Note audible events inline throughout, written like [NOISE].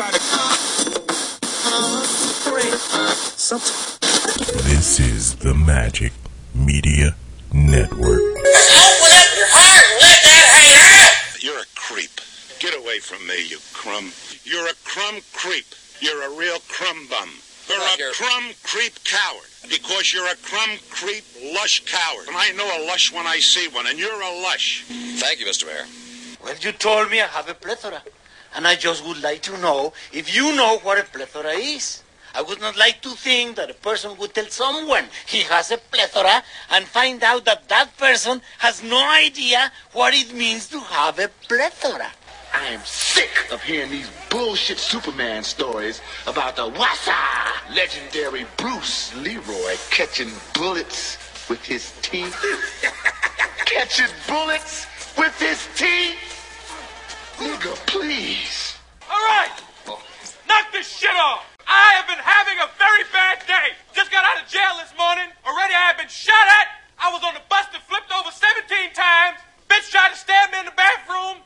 try to. This is the Magic Media Network. Open up your heart and let that hate out. You're a creep. Get away from me, you crumb. You're a crumb creep. You're a real crumb bum. You're a crumb creep coward. Because you're a crumb creep lush coward. And I know a lush when I see one, and you're a lush. Thank you, Mr. Mayor. Well, you told me I have a plethora. And I just would like to know if you know what a plethora is. I would not like to think that a person would tell someone he has a plethora and find out that that person has no idea what it means to have a plethora. I am sick of hearing these bullshit Superman stories about the Wassa legendary Bruce Leroy catching bullets with his teeth. [LAUGHS] catching bullets with his teeth? Nigga, please. All right, knock this shit off. I have been having a very bad day. Just got out of jail this morning. Already I have been shot at. I was on the bus that flipped over 17 times. Bitch tried to stab me in the bathroom.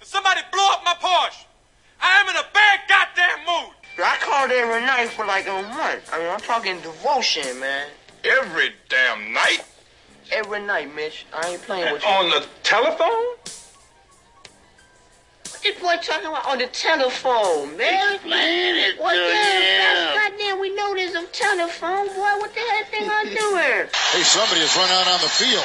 And somebody blew up my Porsche. I am in a bad goddamn mood. I called every night for like a month. I mean, I'm talking devotion, man. Every damn night? Every night, Mitch. I ain't playing with you. On the telephone? This boy talking about on the telephone, man? Explain it What to him. Goddamn, we know there's a telephone, boy. What the hell thing I doing? Hey, somebody has run out on the field.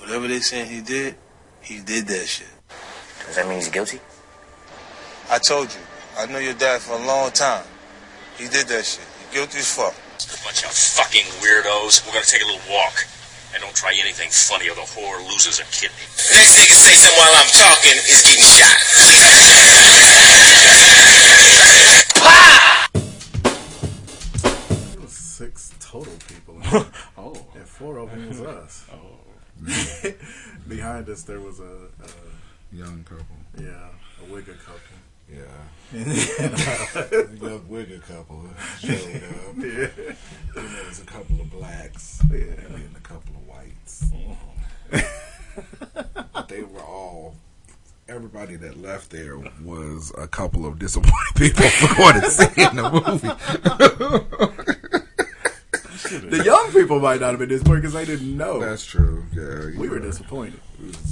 Whatever they saying he did, he did that shit. Does that mean he's guilty? I told you, I know your dad for a long time. He did that shit. He guilty as fuck. Bunch of fucking weirdos. We're gonna take a little walk. And don't try anything funny or the whore loses a kidney. Next nigga say something while I'm talking is getting shot. It six total people. [LAUGHS] Oh. And four of them was us. [LAUGHS] Behind us, there was a, a Young couple. yeah, a Wigger couple. Yeah. And [LAUGHS] Young Wigger couple showed up. yeah. Then there was a couple of blacks. Yeah. And then a couple of whites. Mm-hmm. they were all. Everybody that left there was a couple of disappointed people [LAUGHS] for going to see in the movie. The young people might not have been disappointed because they didn't know. That's true. Yeah, we were disappointed.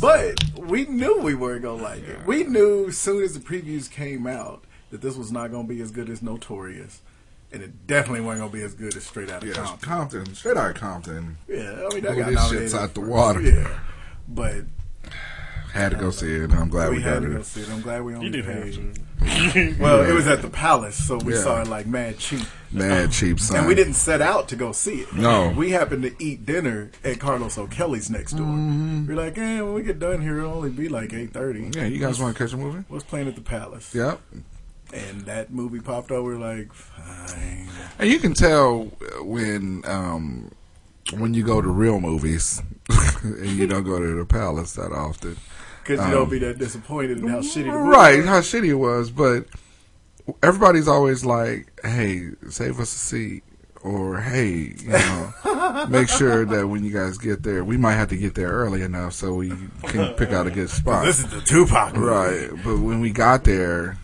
But we knew we weren't going to like it. We knew as soon as the previews came out that this was not going to be as good as Notorious. And it definitely wasn't going to be as good as Straight Out of Yeah, Compton. Compton, straight out of Compton. Yeah, I mean, that Blew got this shit's out the water. Yeah. But Had to go see it. I'm glad we, we got had to go it. see it. I'm glad we only You didn't have paid. to. [LAUGHS] Well, it was at the Palace, so we Yeah. saw it like mad cheap. Mad cheap son. And we didn't set out to go see it. No. We happened to eat dinner at Carlos O'Kelly's next door. We're like, eh, when we get done here, it'll only be like 8.30. Yeah, you guys want to catch a movie? What's playing at the Palace? Yep. And that movie popped over like, fine. And you can tell when um, when you go to real movies [LAUGHS] and you don't go to the palace that often. Because you Um, don't be that disappointed in how shitty the movie Right, how shitty it was, but everybody's always like, "Hey, save us a seat," or "Hey, you know, [LAUGHS] make sure that when you guys get there, we might have to get there early enough so we can pick out a good [LAUGHS] spot." This is the Tupac movie. right? But when we got there,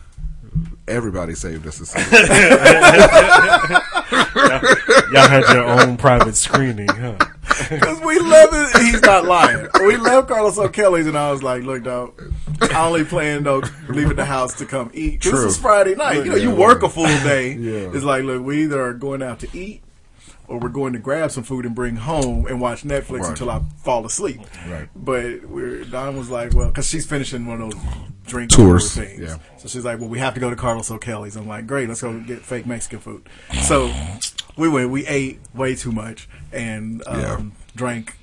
everybody saved us a seat. [LAUGHS] Y'all had your own private screening, huh? [LAUGHS] Because we love it. He's not lying. We left Carlos O'Kelly's, and I was like, "Look, dog, I only plan on leaving the house to come eat. This True. is Friday night. You know, you work a full day. [LAUGHS] Yeah. It's like, look, we either are going out to eat, or we're going to grab some food and bring home and watch Netflix Right. until I fall asleep. Right. But we're Don was like, well, because she's finishing one of those drink Tours, things. yeah. So she's like, well, we have to go to Carlos O'Kelly's. I'm like, great, let's go get fake Mexican food. So we went. We ate way too much and um, Yeah. drank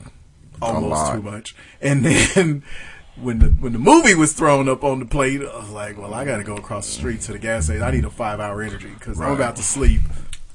almost too much. And [LAUGHS] then when the when the movie was thrown up on the plate, I was like, well, I got to go across the street to the gas station. I need a five hour energy because I'm about to sleep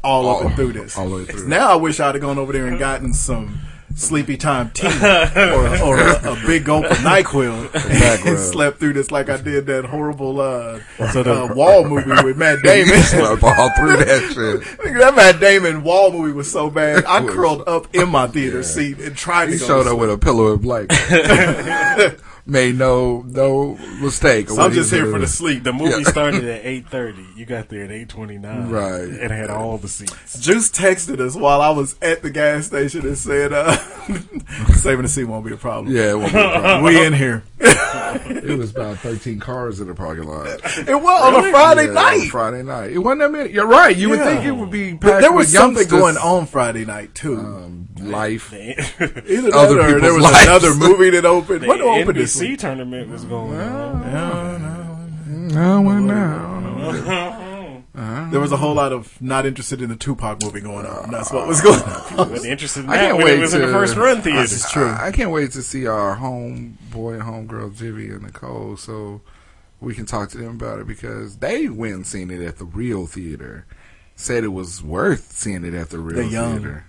all up All- and through this. all the way through. Now I wish I'd have gone over there and gotten some sleepy time tea [LAUGHS] or, or a, a big gulp of Nyquil back [LAUGHS] and rub. slept through this like I did that horrible uh, So the- uh, Wall movie with Matt [LAUGHS] Damon. Slept all through that shit. That Matt Damon Wall movie was so bad. I curled up in my theater seat and tried He to go showed to up with a pillow of blanket. Made no no mistake. So I'm just here for the sleep. The movie Yeah. started at [LAUGHS] eight thirty. You got there at eight twenty nine. Right. And had all the seats. Juice texted us while I was at the gas station and said, uh, [LAUGHS] saving the seat won't be a problem. Yeah, it won't be a problem. we in here. [LAUGHS] It was about 13 cars in the parking lot. It was on a Friday Yeah, on night. Friday night. It wasn't that many. You're right. You would think it would be packed there was with something going on Friday night too. Um, life. Either that other or there people's was lives. another movie that opened. The What opened this NBC week? tournament was going on. No one now. There was a whole lot of not interested in the Tupac movie going on. That's what was uh, going on. But interested in I can't wait it was to, in the first run theater. This is true. I, I can't wait to see our homeboy and homegirl Jivy and Nicole so we can talk to them about it because they went and seen it at the real theater. Said it was worth seeing it at the real They're young. theater.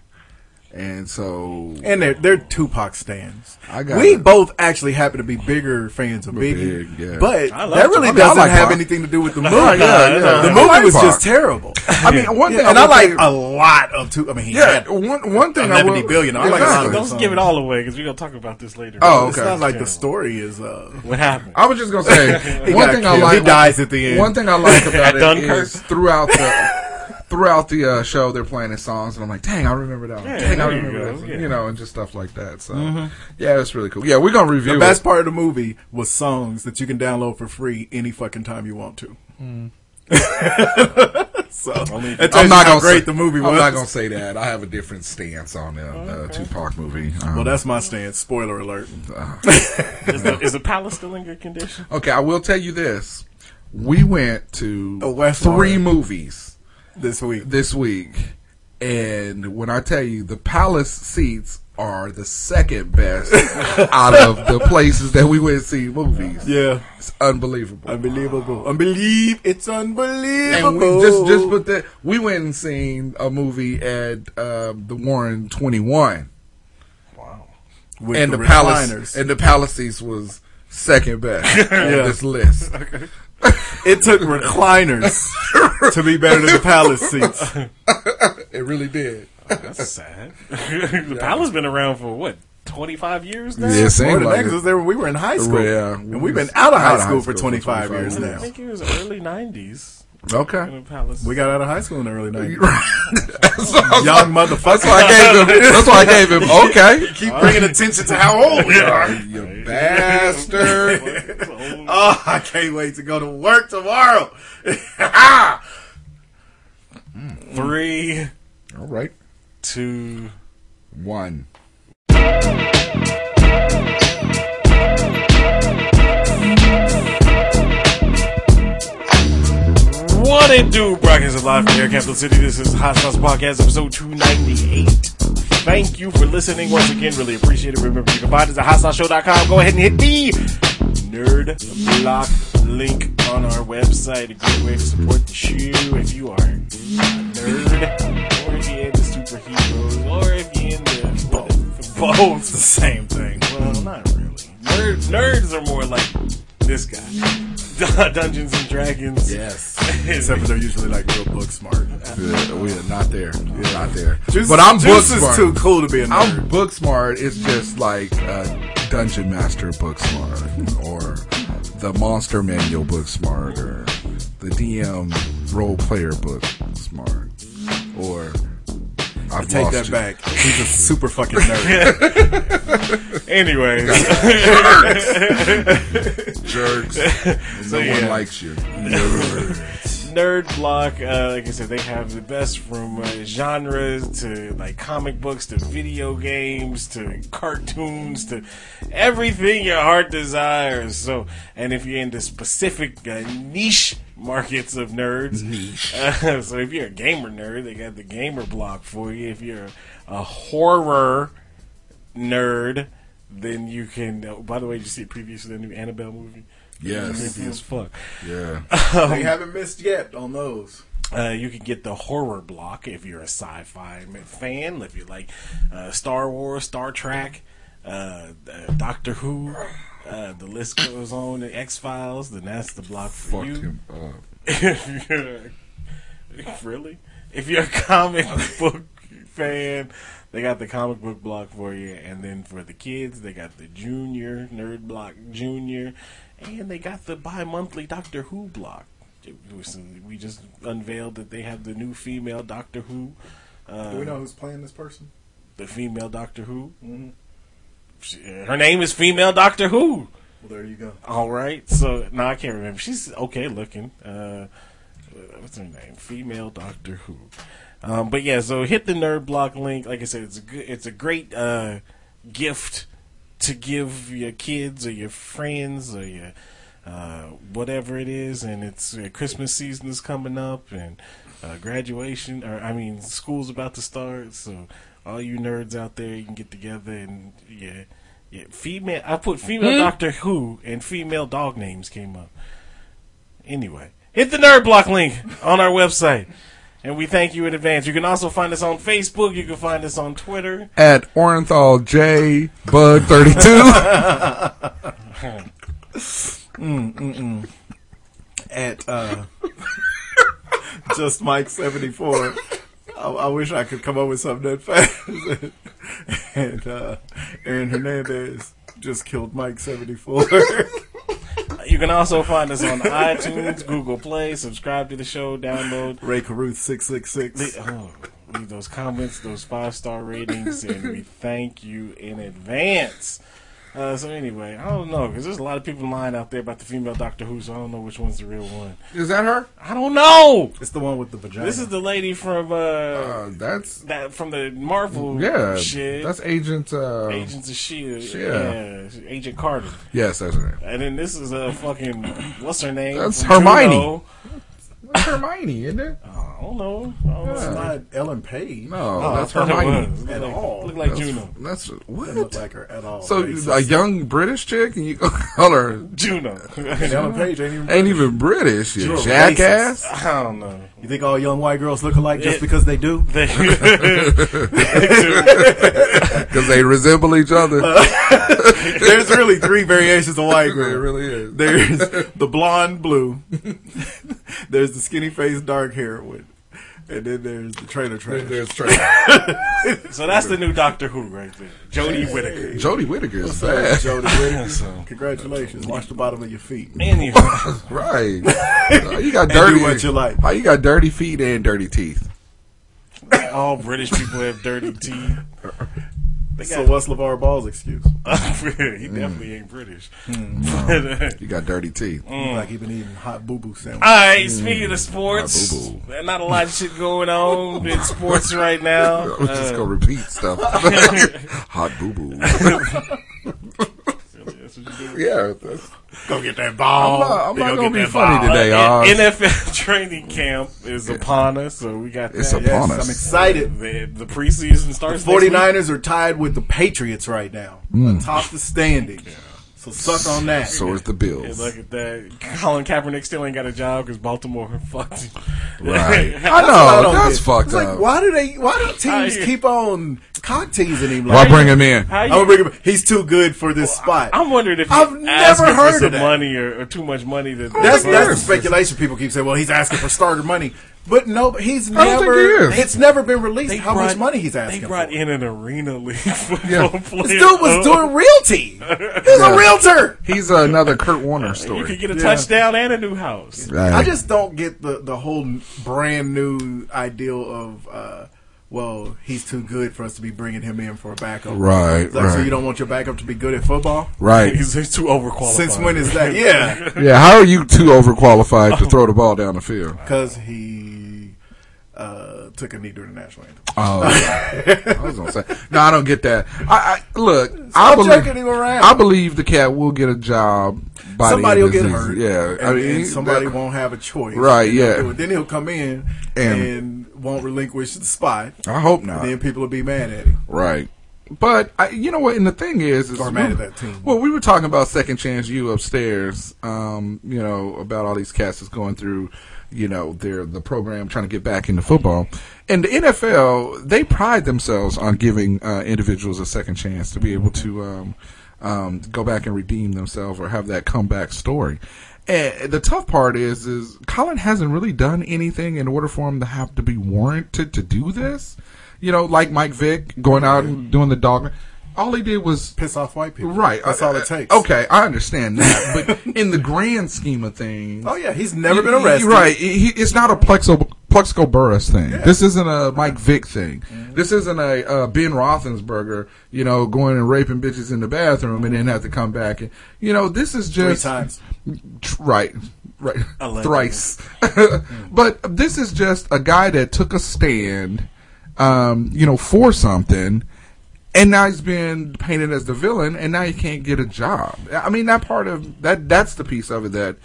And so And they're they're Tupac stands. I got we it. both actually happen to be bigger fans of Biggie, Big, yeah. but I love that really Tupac. I mean, I doesn't like have Pac. anything to do with the [LAUGHS] movie. Yeah, yeah, yeah. The movie like was Pac. just terrible. I mean, one Yeah, thing and I I like say- a lot of Tupac. I mean, he Yeah, had one one thing I 70 will, billion. I like a lot of Exactly. Don't give it all away because we're gonna talk about this later. Oh, It's okay. not like the story is. Uh, What happened? I was just gonna say [LAUGHS] one got thing I like. He dies at the end. One thing I like [LAUGHS] about it Dunkirk. is throughout the throughout the uh, show they're playing his songs, and I'm like, dang, I remember that. One. Yeah, dang, I there you remember go. that. Yeah. You know, and just stuff like that. So yeah, it's really cool. Yeah, we're gonna review the best it. part of the movie was songs that you can download for free any fucking time you want to. [LAUGHS] so I'm not gonna great say, the movie I'm not gonna say that. I have a different stance on the uh, Tupac movie. Um, well, that's my stance. Spoiler alert. [LAUGHS] Is the, is the palace still in good condition? okay. I will tell you this: we went to A West three Lawn. movies. This week, this week, and when I tell you the Palace seats are the second best [LAUGHS] out of the places that we went to see movies. yeah, It's unbelievable. unbelievable, unbelieve it's and unbelievable. we just just put that we went and seen a movie at um, the Warren Twenty One, With and the, the Palace and the Palace seats was second best [LAUGHS] on Yeah. this list. [LAUGHS] [LAUGHS] it took recliners [LAUGHS] to be better than the palace seats. [LAUGHS] It really did. Oh, that's sad. the palace been around for what twenty five years now. Yeah, it More seemed than like that, 'cause it. was there when we were in high school, Yeah. and we've been out of high school for for 25 years 25 I now. think it was early nineties. Okay. In the palace. We got out of high school in the early 90s. Young motherfucker. That's why I gave him. That's why I gave him. Okay. Keep bringing attention to how old we are. You bastard. [LAUGHS] Oh, I can't wait to go to work tomorrow. [LAUGHS] Three, All right. two. One. What it do, broadcast live from Air Capital City. This is Hot Sauce Podcast, episode 298. Thank you for listening once again. Really appreciate it. Remember, you can find us at hotsauceshow.com. Go ahead and hit the Nerd Block link on our website. A great way to support the show if you are a nerd, or if you're into superheroes, or if you're into both. Both. The same thing. Well, not really. Nerd, nerds are more like this guy. [LAUGHS] Dungeons and Dragons. Yes. [LAUGHS] Except for they're usually like real book smart. Yeah, we are not there. We're not there. Juice- but I'm book Juice is smart. too cool to be a nerd. I'm book smart. It's just like uh, Dungeon Master book smart, or the Monster Manual book smart, or the DM role player book smart, or I I've take that you. back. He's a super fucking nerd. [LAUGHS] Anyways. [LAUGHS] Jerks. And [LAUGHS] So, no yeah. one likes you. Nerd Block, uh, like I said, they have the best from uh, genres to like comic books to video games to cartoons to everything your heart desires. So, and if you're into specific uh, niche markets of nerds, Niche. Uh, [LAUGHS] so if you're a gamer nerd, they got the Gamer Block for you. If you're a horror nerd, then you can. Oh, by the way, did you see previews for the new Annabelle movie? Yes. creepy as fuck. Yeah. they haven't missed yet on those. Uh, you can get the horror block if you're a sci-fi fan. If you like uh, Star Wars, Star Trek, uh, uh, Doctor Who, uh, the list goes on. The X Files. Then that's the block for Fuck you. him up. [LAUGHS] if you're really, if you're a comic [LAUGHS] book fan, they got the comic book block for you, and then for the kids, they got the Junior Nerd Block Junior, and they got the bi-monthly Doctor Who block. We just unveiled that they have the new female Doctor Who. Uh, Do we know who's playing this person? the female Doctor Who? She- Her name is Female Doctor Who. Well, there you go. All right. So no, I can't remember. She's okay looking. Uh, what's her name? Female Doctor Who. Um, but yeah, so hit the nerd block link. Like I said, it's a good, it's a great uh, gift to give your kids or your friends or your uh, whatever it is. And it's uh, Christmas season is coming up and uh, graduation, or I mean, school's about to start. So all you nerds out there, you can get together and yeah. Yeah, female. I put female Hmm? Doctor Who and female dog names came up. Anyway, hit the nerd block link on our website, and we thank you in advance. You can also find us on Facebook. You can find us on Twitter. At Orenthal J Bug 32. [LAUGHS] Mm, mm, mm. At uh, [LAUGHS] just Mike seventy four. I, I wish I could come up with something that fast. [LAUGHS] and uh, Aaron Hernandez just killed Mike seventy four. [LAUGHS] You can also find us on iTunes, Google Play. Subscribe to the show. Download. Rae Carruth six six six. Oh, leave those comments, those five star ratings, and we thank you in advance. Uh, so anyway, I don't know because there's a lot of people lying out there about the female Doctor Who, so I don't know which one's the real one. Is that her? I don't know. It's the one with the vagina. This is the lady from uh, that's that from the Marvel Yeah. shit. That's Agent. Uh, Agents of Shield. Yeah. Yeah. Agent Carter. Yes, that's her name. And then this is a fucking what's her name? That's Hermione. Juno. That's Hermione, isn't it? [LAUGHS] I don't know. I don't It's know. not Ellen Page. No, Oh, that's I thought it Hermione. was. Look At like, all. Look like That's- Juno. That's what? Doesn't look like her at all. So Racist. a young British chick, and you go [LAUGHS] call her Juno. And Ellen Page ain't even. ain't even British, you You're jackass. I don't know. You think all young white girls look alike just It- because they do? [LAUGHS] They, Because [LAUGHS] they resemble each other. Uh, there's really three variations of white it girl. really is. There's the blonde blue. there's the skinny face dark hair one. And then there's the trailer trash. There's Trey. [LAUGHS] so that's the new Doctor Who right there. Jodie Whittaker. Jodie Whittaker is What's up. Jodie Whittaker? [LAUGHS] So- Congratulations. Wash the bottom of your feet. Anyway, [LAUGHS] Right. Uh, you got And dirty. do what you like. Oh, you got dirty feet and dirty teeth. all British people have dirty teeth. They So got, what's LaVar Ball's excuse? [LAUGHS] he definitely ain't British. But, [LAUGHS] uh, You got dirty teeth. Mm. Like he been eating hot boo boo sandwich. All right, speaking of sports, boo-boo. there's not a lot of shit going on [LAUGHS] in sports right now. I was just Uh, gonna repeat stuff. Hot boo boo. that's what you do. yeah. That's, Go get that I'm ball. not, I'm They not gonna be funny ball. today, Uh, Oz. NFL [LAUGHS] training camp is upon us, so we got It's that. upon Yes, us. I'm excited. The, the preseason starts. The 49ers are tied with the Patriots right now. Mm. Atop the standings. So suck on that. So is the Yeah, Bills. look at that. Colin Kaepernick still ain't got a job because Baltimore [LAUGHS] fucked him. Right. [LAUGHS] I know. don't That's get. fucked It's like, up. why do they? Why do teams How keep on cock teasing him? Why Like, bring him in? I'm gonna bring him. He's too good for this spot. I'm wondering if I've never heard for of some that. money or, or too much money. That that's that's the speculation. People keep saying, "Well, he's asking for starter money," but no, he's I don't think never. he is. It's never been released They how brought- much money he's asking? They brought for. in an arena league football Yeah. player. This dude was doing realty. He's Yeah. a realtor. He's another Kurt Warner story. You story. could get a Yeah. touchdown and a new house. Right. I just don't get the the whole brand new ideal of. uh well, he's too good for us to be bringing him in for a backup. Right, It's like, So you don't want your backup to be good at football? right. He's, he's too overqualified. Since when is that? Yeah, [LAUGHS] Yeah. How are you too overqualified to throw the ball down the field? because he uh, took a knee during the national anthem. Oh, I was gonna say. No, I don't get that. I, I look. I Stop believe. him around. I believe the cat will get a job. By somebody will get the hurt. Yeah, and, I mean, and somebody that- won't have a choice. Right, yeah. Then he'll come in And- and, won't relinquish the spot. I hope not. then people will be mad at him. Right. But I, you know what? And the thing is, is we- at that team. Well, we were talking about second chance you upstairs. Um, you know about all these cats that's going through. You know their the program trying to get back into football, and the NFL they pride themselves on giving uh, individuals a second chance to be able to um, um, go back and redeem themselves or have that comeback story. And the tough part is, is Colin hasn't really done anything in order for him to have to be warranted to do this. You know, like Mike Vick going out and doing the dog. All he did was piss off white people. Right. That's uh, all it takes. Okay, I understand that, but [LAUGHS] in the grand scheme of things, Oh yeah, he's never been y- y- arrested. Right. He, it's not a Plexo Plaxico Burress thing. This isn't a Mike Vick thing. Mm-hmm. This isn't a uh, Ben Roethlisberger, you know, going and raping bitches in the bathroom and then have to come back. And, you know, this is Three just times. Right. Right. Allegedly. Thrice. [LAUGHS] [LAUGHS] but this is just a guy that took a stand, um, you know, for something. And now he's been painted as the villain, and now he can't get a job. I mean, that part of that, that's the piece of it that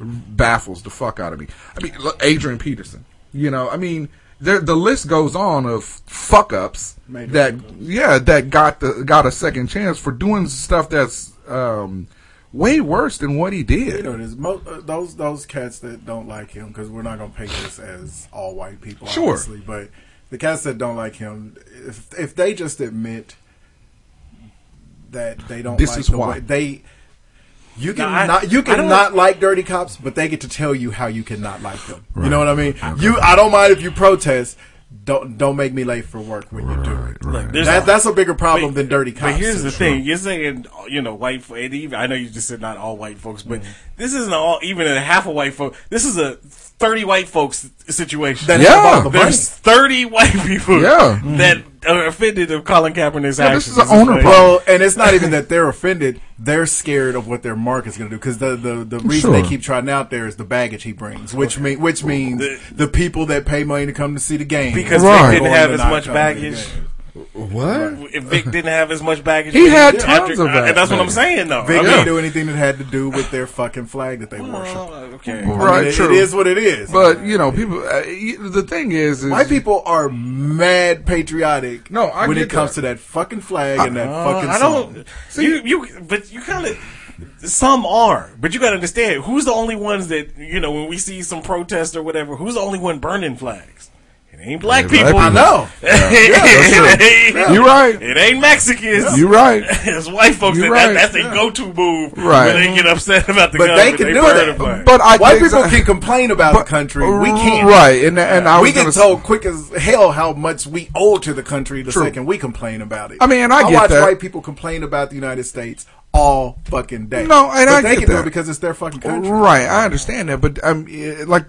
baffles the fuck out of me. I mean, look, Adrian Peterson, you know, I mean, there, the list goes on of fuck ups Major that, yeah, that got the, got a second chance for doing stuff that's, um, way worse than what he did. You know, there's mo- uh, those those cats that don't like him because we're not gonna paint this as all white people, Sure. obviously. But the cats that don't like him, if if they just admit that they don't, This like is the why. way they. You can No, I- not you I can don't- like dirty cops, but they get to tell you how you cannot like them. You know what I mean? You I don't mind if you protest. Don't don't make me late for work when you do it. Look, there's That, a- that's a bigger problem But- than dirty cops. But here's the thing: you're saying, you know, white. fo- And even I know you just said not all white folks, but Mm-hmm. this isn't all even a half of white folks. This is a thirty white folks situation. That Yeah. the. There's thirty white people Yeah. that are offended of Colin Kaepernick's Yeah, this is an owner like- problem. Well, and it's not even that they're offended; they're scared of what their market's going to do. Because the, the the reason Sure. they keep trotting out there is the baggage he brings, which mean which means The- the, people that pay money to come to see the game because Right. Vick didn't have as much come to baggage. Game. What? If Vick didn't have as much baggage, He when had after- tons of that and that's what I'm saying, though. Vick I mean, didn't do anything that had to do with their fucking flag that they worship. well, okay. I mean, Right, true. it is what it is. But you know, people. Uh, the thing is, is White people are mad patriotic. No, I when it comes that. to that fucking flag and that Uh, fucking I song. don't. you you but you kind of. Some are, but you got to understand who's the only ones that you know when we see some protest or whatever. Who's the only one burning flags? It ain't black Yeah, people. black I know. it ain't, You're right. It ain't Mexicans. You're right. [LAUGHS] it's white folks. That, right. that, that's their go-to move Right. when they get upset about the But government. they can do burn that. But I White people that- can complain about the country. We can't. Right, and and I was we gonna get s- told quick as hell how much we owe to the country the True. second we complain about it. I mean, and I get watch that. white people complain about the United States all fucking day. No, and but I they get can do that. it because it's their fucking country. Right, I understand that, but um, eh, like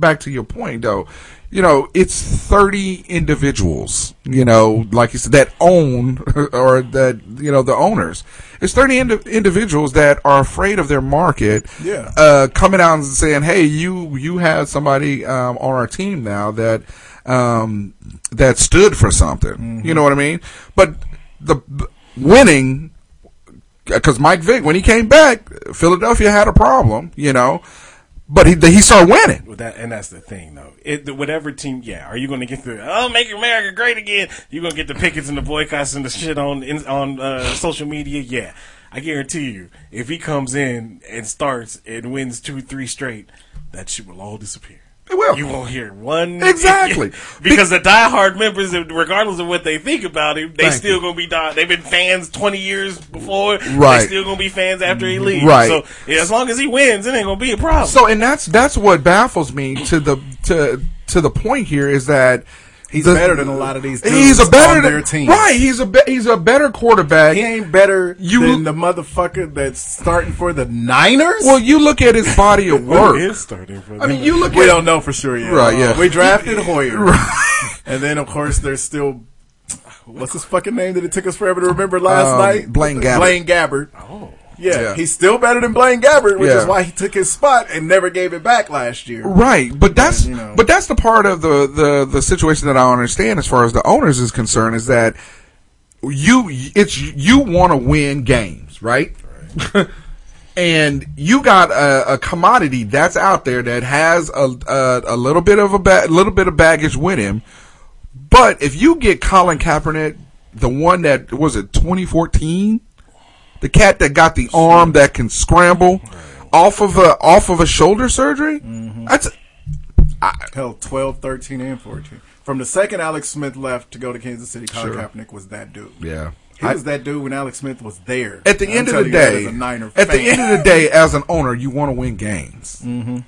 back to your point though, you know, it's thirty individuals, you know, like you said, that own [LAUGHS] or that you know the owners. It's thirty indi- individuals that are afraid of their market. Yeah. uh, coming out and saying, "Hey, you you have somebody um, on our team now that um, that stood for something." You know what I mean? But the b- winning because Mike Vick, when he came back, Philadelphia had a problem, you know, but he he started winning. Well, that and that's the thing, though. It, whatever team, yeah. Are you going to get the oh make America great again? You're going to get the pickets and the boycotts and the shit on on uh, social media? Yeah, I guarantee you. If he comes in and starts and wins two, three straight, that shit will all disappear. It will. You won't hear one [LAUGHS] Exactly. because the diehard members, regardless of what they think about him, they Thank still you. gonna be die. They've been fans twenty years before. Right. They still gonna be fans after he leaves. Right. So yeah, as long as he wins, it ain't gonna be a problem. So, and that's that's what baffles me to the to to the point here is that He's the- better than a lot of these. He's a better on than- their team. right. He's a be, he's a better quarterback. He ain't better You- than the motherfucker that's starting for the Niners. well, you look at his body of [LAUGHS] work. is starting for I mean, you look we at don't know for sure yet. Right, yeah. We drafted [LAUGHS] Hoyer, and then of course there's still what's his fucking name that it took us forever to remember last Um, night? Blaine Gabbert. Blaine Gabbert. Oh. Yeah, Yeah. he's still better than Blaine Gabbert, which Yeah. is why he took his spot and never gave it back last year. Right, but that's you know. but that's the part of the, the the situation that I understand as far as the owners is concerned is that you it's you want to win games, right? [LAUGHS] and you got a, a commodity that's out there that has a a, a little bit of a ba- little bit of baggage with him. But if you get Colin Kaepernick the one that was it 2014, the cat that got the arm that can scramble off of a off of a shoulder surgery. Mm-hmm. That's Hell, 12, 13, and 14. From the second Alex Smith left to go to Kansas City, Colin Sure. Kaepernick was that dude. yeah. He I- was that dude when Alex Smith was there. at the end of the day, as a Niner at the end of the day, as an owner, you want to win games. Mm-hmm.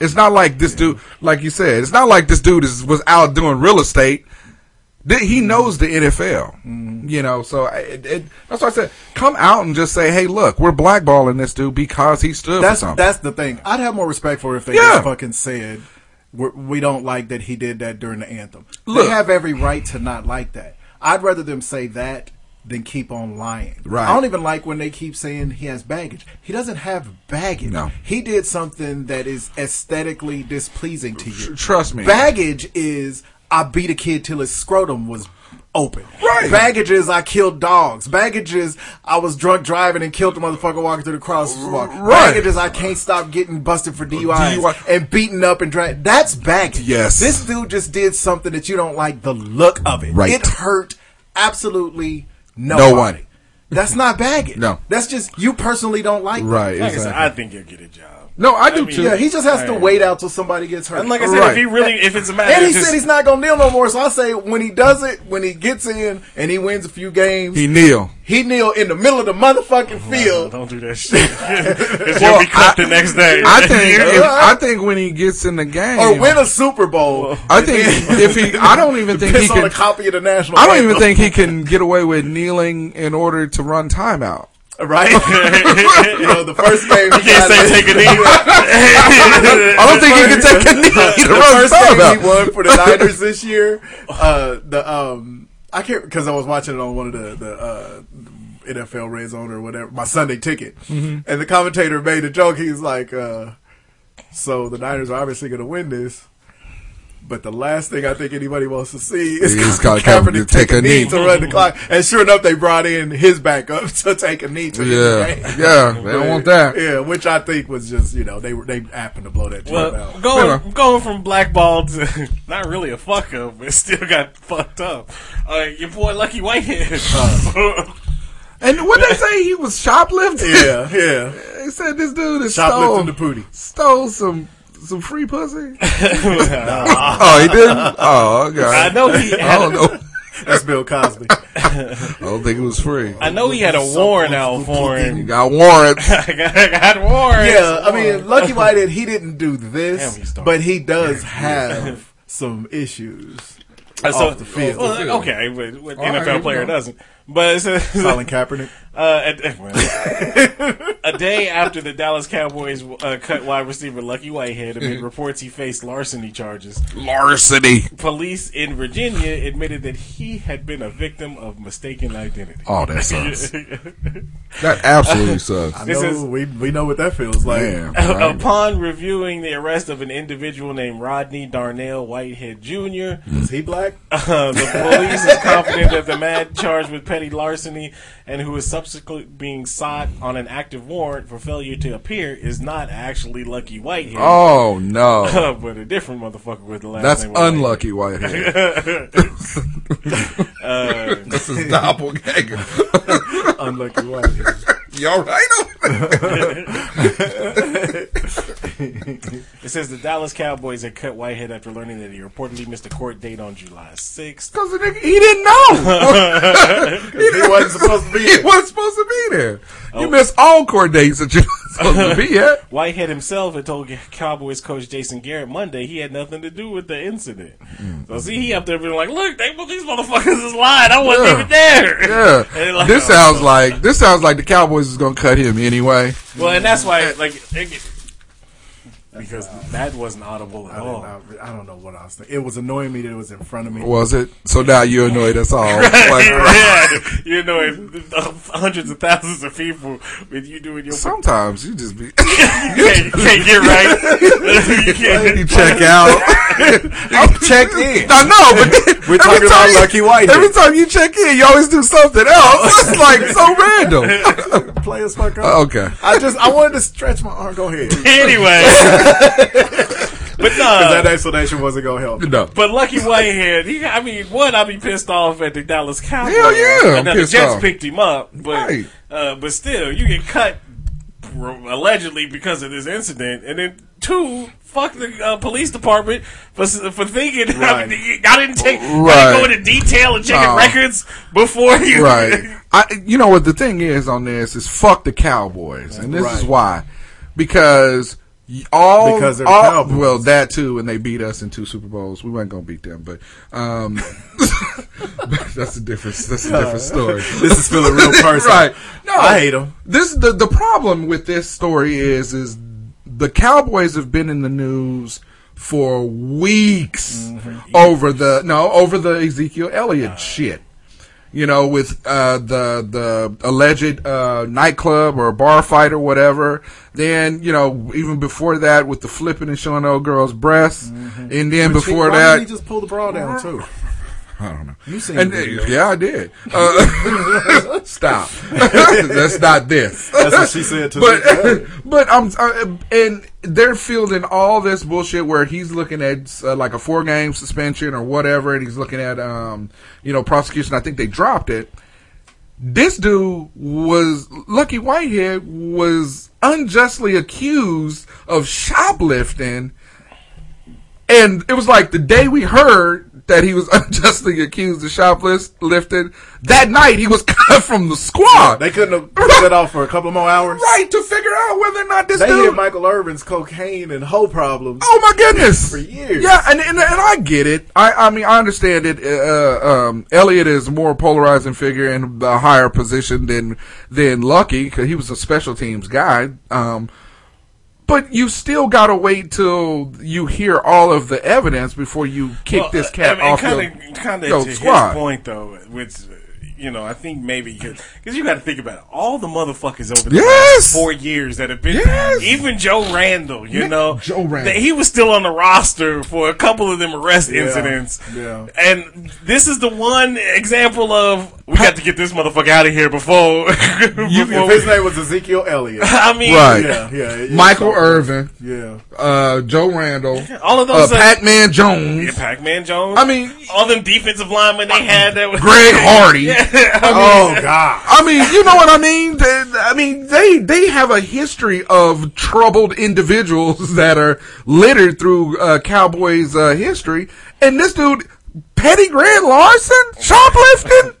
It's not like this dude, like you said, it's not like this dude is was out doing real estate. He Mm-hmm. knows the NFL, you know. So I- it, it, that's why I said, come out and just say, "Hey, look, we're blackballing this dude because he stood that's for something." that's the thing. I'd have more respect for if they Yeah. just fucking said we're, we don't like that he did that during the anthem. Look. they have every right to not like that. I'd rather them say that than keep on lying. Right. I don't even like when they keep saying he has baggage. He doesn't have baggage. No. He did something that is aesthetically displeasing to you. trust me. Baggage is I beat a kid till his scrotum was open. Right. Baggage is I killed dogs. Baggage is I was drunk driving and killed a motherfucker walking through the crosswalk. Right. Baggage is I can't stop getting busted for DUI DUI. and beaten up and drag. That's baggage. Yes. This dude just did something that you don't like the look of it. Right. It hurt absolutely No nobody. one. That's not baggage. No. That's just you personally don't like that. Right, Like I said, exactly. I think you'll get a job. No, I do mean, too. Yeah, he just has to Right. wait out till somebody gets hurt. And like I said, Right. if he really, if it's a matter, And he just, said he's not gonna kneel no more. So I say when he does it, when he gets in and he wins a few games, he kneel. he kneel in the middle of the motherfucking field. don't do that shit. [LAUGHS] Because Well, you'll be cut the next day. I think. [LAUGHS] if, I think when he gets in the game, Or win a Super Bowl. I think [LAUGHS] if he, I don't even think he can. copy of the national. I don't even think he can get away with kneeling in order to run timeout. Right. [LAUGHS] you know, the first game You can't say take a knee. [LAUGHS] I don't think he can take a knee to the first game he won for the [LAUGHS] Niners this year. Uh, the um, I can't because I was watching it on one of the the uh, NFL Red Zone or whatever my Sunday ticket, Mm-hmm. and the commentator made a joke. He's like, uh, "So the Niners are obviously going to win this." But the last thing I think anybody wants to see is He's Colin gotta Kaepernick to take a knee. to run the clock. And sure enough, they brought in his backup [LAUGHS] to take a knee to end the Yeah, game. yeah, they don't want that. Yeah, which I think was just you know they were they happened to blow that team Well, out. going going from blackball to [LAUGHS] not really a fuck up, but still got fucked up. Uh, your boy Lucky Whitehead. [LAUGHS] And what they say he was shoplifting? Yeah, yeah. They said this dude is Shoplifting stole, the pootie. stole some some free pussy. [LAUGHS] oh, he didn't. Oh, okay. I know he I don't a- know. [LAUGHS] That's Bill Cosby. I don't think it was free. I know he had a warrant out for You him. got warrants. [LAUGHS] I got, I got warrants. Yeah, I mean, Lucky Whitehead, he didn't do this, started. but he does have some issues Uh, so, off the field. well, okay, but, but NFL here we player go. doesn't. But it's a, Colin Kaepernick. Uh, at- well, [LAUGHS] a day after the Dallas Cowboys uh, cut wide receiver Lucky Whitehead amid [LAUGHS] reports he faced larceny charges, Larceny. police in Virginia admitted that he had been a victim of mistaken identity. Oh, that sucks. [LAUGHS] That absolutely sucks. I This know is- we we know what that feels like. Man, right? Upon reviewing the arrest of an individual named Rodney Darnell Whitehead Jr., Is he black? Uh, the police is confident that the man charged with petty larceny and who is subsequently being sought on an active warrant for failure to appear is not actually Lucky Whitehead. Oh no, [LAUGHS] but a different motherfucker with the last that's name. of unlucky Whitehead. Whitehead. [LAUGHS] [LAUGHS] uh, This is doppelganger. Unlucky Whitehead. You all right? it says the Dallas Cowboys had cut Whitehead after learning that he reportedly missed a court date on July 6th. Because the nigga, he didn't know. [LAUGHS] He wasn't supposed to be He there. wasn't supposed to be there. You Oh. missed all court dates that you're not [LAUGHS] Oh, supposed to be at. Whitehead himself had told Cowboys coach Jason Garrett Monday he had nothing to do with the incident. So mm. see, he up there being like, "Look, they, these motherfuckers is lying. I wasn't Yeah. even there." Yeah, [LAUGHS] like, this "Oh, sounds like this sounds like the Cowboys is gonna cut him anyway. Well, and that's why, like, it, because that wasn't audible at I, all. didn't, I, I don't know what I was thinking. It was annoying me that it was in front of me. Was it? So now you're annoyed us all. [LAUGHS] Like, yeah, you know, hundreds of thousands of people with you doing your. sometimes you just be you, [LAUGHS] can't, [LAUGHS] you can't get right. you can't. you check out. I'm checked in. I know, but We're every talking about time you- Lucky Whitehead. Every time you check in, you always do something else. It's like so random. Players fuck up. Uh, okay. I just I wanted to stretch my arm. Go ahead. Anyway, but [LAUGHS] But no, Because that explanation wasn't gonna help. No. But Lucky Whitehead, he, I mean, one, I'd be pissed off at the Dallas Cowboys. Hell yeah, I'm And then the Jets off. picked him up, but Right. uh, but still, you get cut allegedly because of this incident, and then two, fuck the uh, police department for for thinking. [LAUGHS] I, mean, I didn't take, I Right. didn't go into detail and checking No. records before you. right. [LAUGHS] I, you know what the thing is on this is fuck the Cowboys, and this is why because y- all Because they're all, Cowboys. well that too, and they beat us in two Super Bowls. We weren't gonna beat them, but um, [LAUGHS] that's a different that's a different [LAUGHS] story. This is feeling real [LAUGHS] person, right? No, I hate 'em. This the the problem with this story is is the Cowboys have been in the news for weeks over the no over the Ezekiel Elliott shit. You know, with uh, the the alleged uh, nightclub or bar fight or whatever. Then you know, even before that, with the flipping and showing old girls' breasts, and then she- before why that, he just pull the bra down too? [LAUGHS] I don't know. You seen And, the video. yeah, I did. Uh, [LAUGHS] stop. [LAUGHS] That's not this. That's what she said to but, me. But I'm uh, and they're fielding all this bullshit where he's looking at uh, like a four game suspension or whatever, and he's looking at um you know prosecution. I think they dropped it. This dude was Lucky Whitehead was unjustly accused of shoplifting and it was like the day we heard that he was [LAUGHS] unjustly accused of shoplifting, that night he was [LAUGHS] cut from the squad. They couldn't have put it off for a couple more hours. right, to figure out whether or not this They dude. hit Michael Irvin's cocaine and hoe problems. Oh my goodness! For years. Yeah, and, and and I get it. I I mean I understand it. Uh, um, Elliott is a more polarizing figure in a higher position than than Lucky because he was a special teams guy. Um, but you still gotta wait till you hear all of the evidence before you kick Well, this uh, cat I mean, off kinda, your, kinda your to squad. his point though, which you know, I think maybe because you got to think about it. All the motherfuckers over the Yes! last four years that have been, Yes! even Joe Randle, you Yeah, know, Joe Randle. that he was still on the roster for a couple of them arrest Yeah, incidents. yeah. And this is the one example of we got to get this motherfucker out of here before. If [LAUGHS] before his we- name was Ezekiel Elliott. [LAUGHS] I mean, Right. Yeah, yeah. yeah. Michael Irvin, Yeah. uh, Joe Randle, all of those, uh, Pac-Man Jones, yeah, Pac-Man Jones. I mean- all them defensive linemen they had that was Greg [LAUGHS] Hardy. Yeah, [LAUGHS] I mean, Oh God. I mean, you know what I mean? I mean, they they have a history of troubled individuals [LAUGHS] that are littered through uh, Cowboys uh, history, and this dude, Petty grand larceny, shoplifting.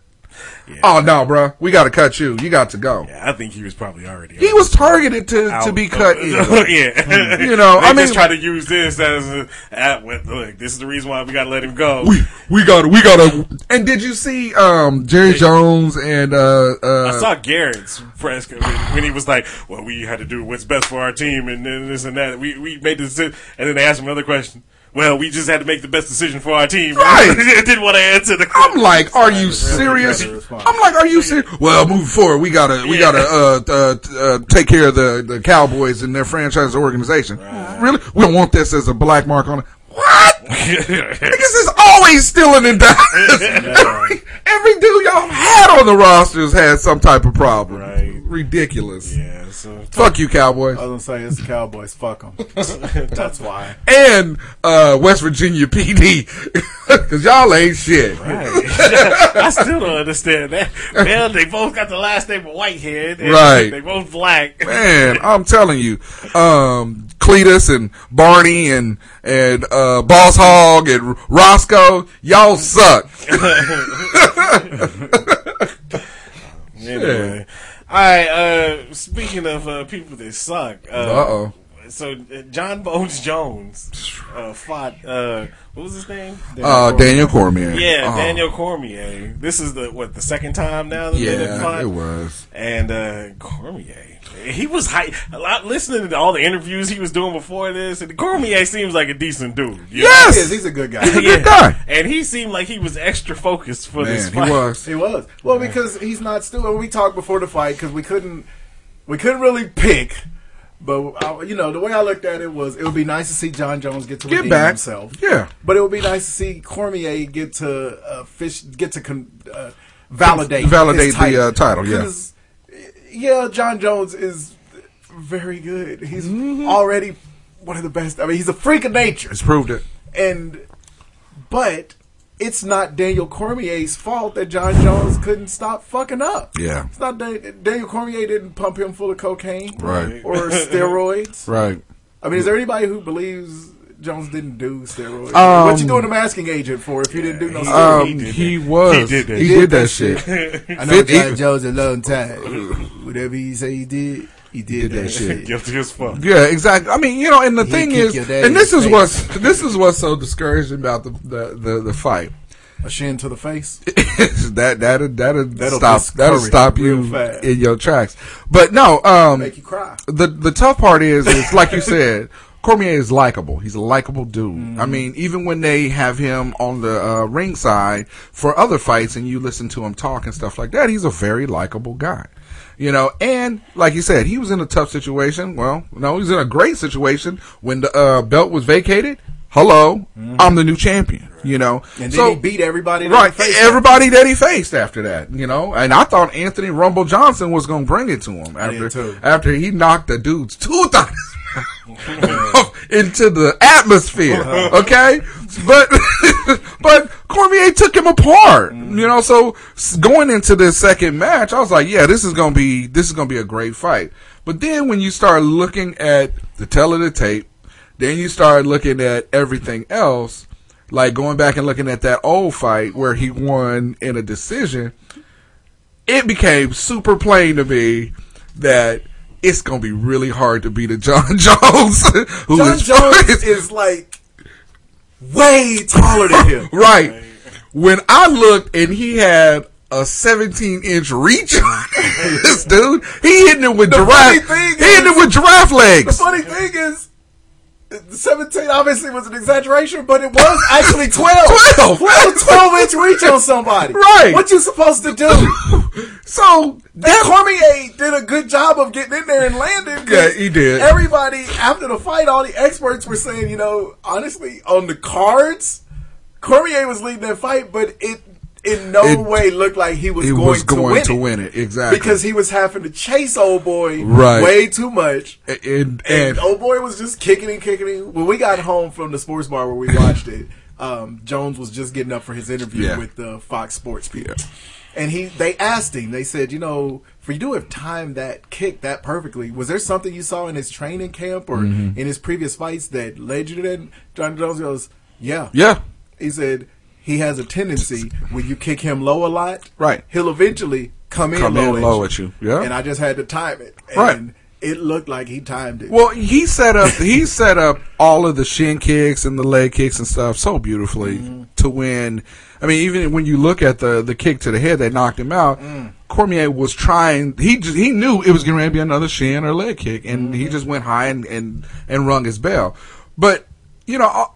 Oh no, bro, we got to cut you. You got to go. Yeah, I think he was probably already. He was targeted to, to be cut. in. [LAUGHS] yeah, You know, they I just mean- try to use this as a, uh, look. This is the reason why we got to let him go. We we got to we got to. And did you see um, Jerry Jones and uh, uh, I saw Garrett's press when, when he was like, "Well, we had to do what's best for our team, and then this and that. We we made the decision." And then they asked him another question. Well, we just had to make the best decision for our team. Right. [LAUGHS] Didn't want to answer the. question. I'm like, are you serious? I'm like, are you serious? Well, moving forward, we gotta, we Yeah. gotta, uh, uh, uh, take care of the, the Cowboys and their franchise organization. Really? We don't want this as a black mark on it. What? [LAUGHS] Niggas is always stealing and dying. [LAUGHS] every, every dude y'all had on the rosters had some type of problem. Right. Ridiculous. yeah. So Fuck you, Cowboys. I was gonna say it's the Cowboys. Fuck them. [LAUGHS] That's why. And, uh, West Virginia PD. Cause y'all ain't shit. I still don't understand that. Well, they both got the last name of Whitehead. and Right. They both black. Man, I'm telling you, um, Cletus and Barney and and uh, Boss Hog and Roscoe, y'all suck. [LAUGHS] [LAUGHS] Anyway. All right. Uh, speaking of uh, people that suck. Uh Uh-oh. So uh, John Bones Jones uh, fought. Uh, what was his name? Uh, Daniel Cormier. Yeah, Oh. Daniel Cormier. This is the what the second time now that they Yeah, fought. it was. And uh, Cormier, he was hype. A lot listening to all the interviews he was doing before this, and Cormier seems like a decent dude. Yes! He is. He's a good guy. He's a good [LAUGHS] guy. And he seemed like he was extra focused for this fight. he was. He was. Well, because he's not still. We talked before the fight because we couldn't, we couldn't really pick. But I, you know, the way I looked at it was, it would be nice to see John Jones get to Get redeem back. himself. Yeah. But it would be nice to see Cormier get to uh, fish, get to con, uh, validate Validate the, uh, title, yeah. Yeah, John Jones is very good. He's Mm-hmm. already one of the best. I mean, he's a freak of nature. It's proved it. And but it's not Daniel Cormier's fault that John Jones couldn't stop fucking up. Yeah. It's not Dan- Daniel Cormier didn't pump him full of cocaine, Right. or [LAUGHS] steroids. Right. I mean, is there anybody who believes Jones didn't do steroids? Um, what you doing a masking agent for if you didn't do no Um, steroids? he, was. He did that He did that shit. [LAUGHS] I know John Jones a long time. Whatever he say he did, he did, that, shit. [LAUGHS] Guilty as fuck. Yeah, exactly. I mean, you know, and the He thing is, and this is what's [LAUGHS] this is what's so discouraging about the the the, the fight. A shin to the face. [LAUGHS] that that'll that'll, That'll stop that'll stop you fast. in your tracks. But no, um, Make you cry. the the tough part is, is like you said, Cormier is likable. He's a likable dude. I mean, even when they have him on the uh, ringside for other fights, and you listen to him talk and stuff like that, he's a very likable guy. You know, and like you said, he was in a tough situation. Well, no, he was in a great situation when the uh, belt was vacated. Hello, I'm the new champion. You know, And then so he beat everybody. that right, he faced. everybody that he faced after that, you know, and I thought Anthony Rumble Johnson was going to bring it to him after after he knocked the dude's tooth out into the atmosphere. Uh-huh. Okay, but [LAUGHS] but Cormier took him apart, you know. So going into this second match, I was like, yeah, this is gonna be this is gonna be a great fight. But then when you start looking at the tell of the tape, then you start looking at everything else, like going back and looking at that old fight where he won in a decision. It became super plain to me that it's gonna be really hard to beat a John [LAUGHS] Jones who John is Jones is like way taller than him. [LAUGHS] right. When I looked and he had a 17 inch reach on [LAUGHS] this dude, he hitting it with The giraffe. He thing hitting it is- with giraffe legs. The funny thing is, 17 obviously was an exaggeration, but it was actually 12. 12. 12, 12 inch reach on somebody. Right. What you supposed to do? [LAUGHS] So That Cormier did a good job of getting in there and landing. Yeah, he did. Everybody, after the fight, all the experts were saying, you know, honestly, on the cards, Cormier was leading that fight, but it in no It- way looked like he was he going, was going to, to win win it. it. Exactly. Because he was having to chase old boy Right. way too much. and, and, And old boy was just kicking and kicking. When we got home from the sports bar where we [LAUGHS] watched it, um, Jones was just getting up for his interview Yeah. with the Fox Sports people. And he, they asked him. They said, you know, for you to have timed that kick that perfectly, was there something you saw in his training camp or Mhm. in his previous fights that led you to that? John Jones goes, yeah, Yeah. He said he has a tendency when you kick him low a lot, Right. He'll eventually come in Come low, in at, low you. at you. Yeah. And I just had to time it. And Right. It looked like he timed it. Well, he set up he set up all of the shin kicks and the leg kicks and stuff so beautifully Mm-hmm. to win. I mean, even when you look at the the kick to the head that knocked him out, Mm. Cormier was trying. He just he knew it was going to be another shin or leg kick, and Mm-hmm. he just went high and and and rung his bell. But you know,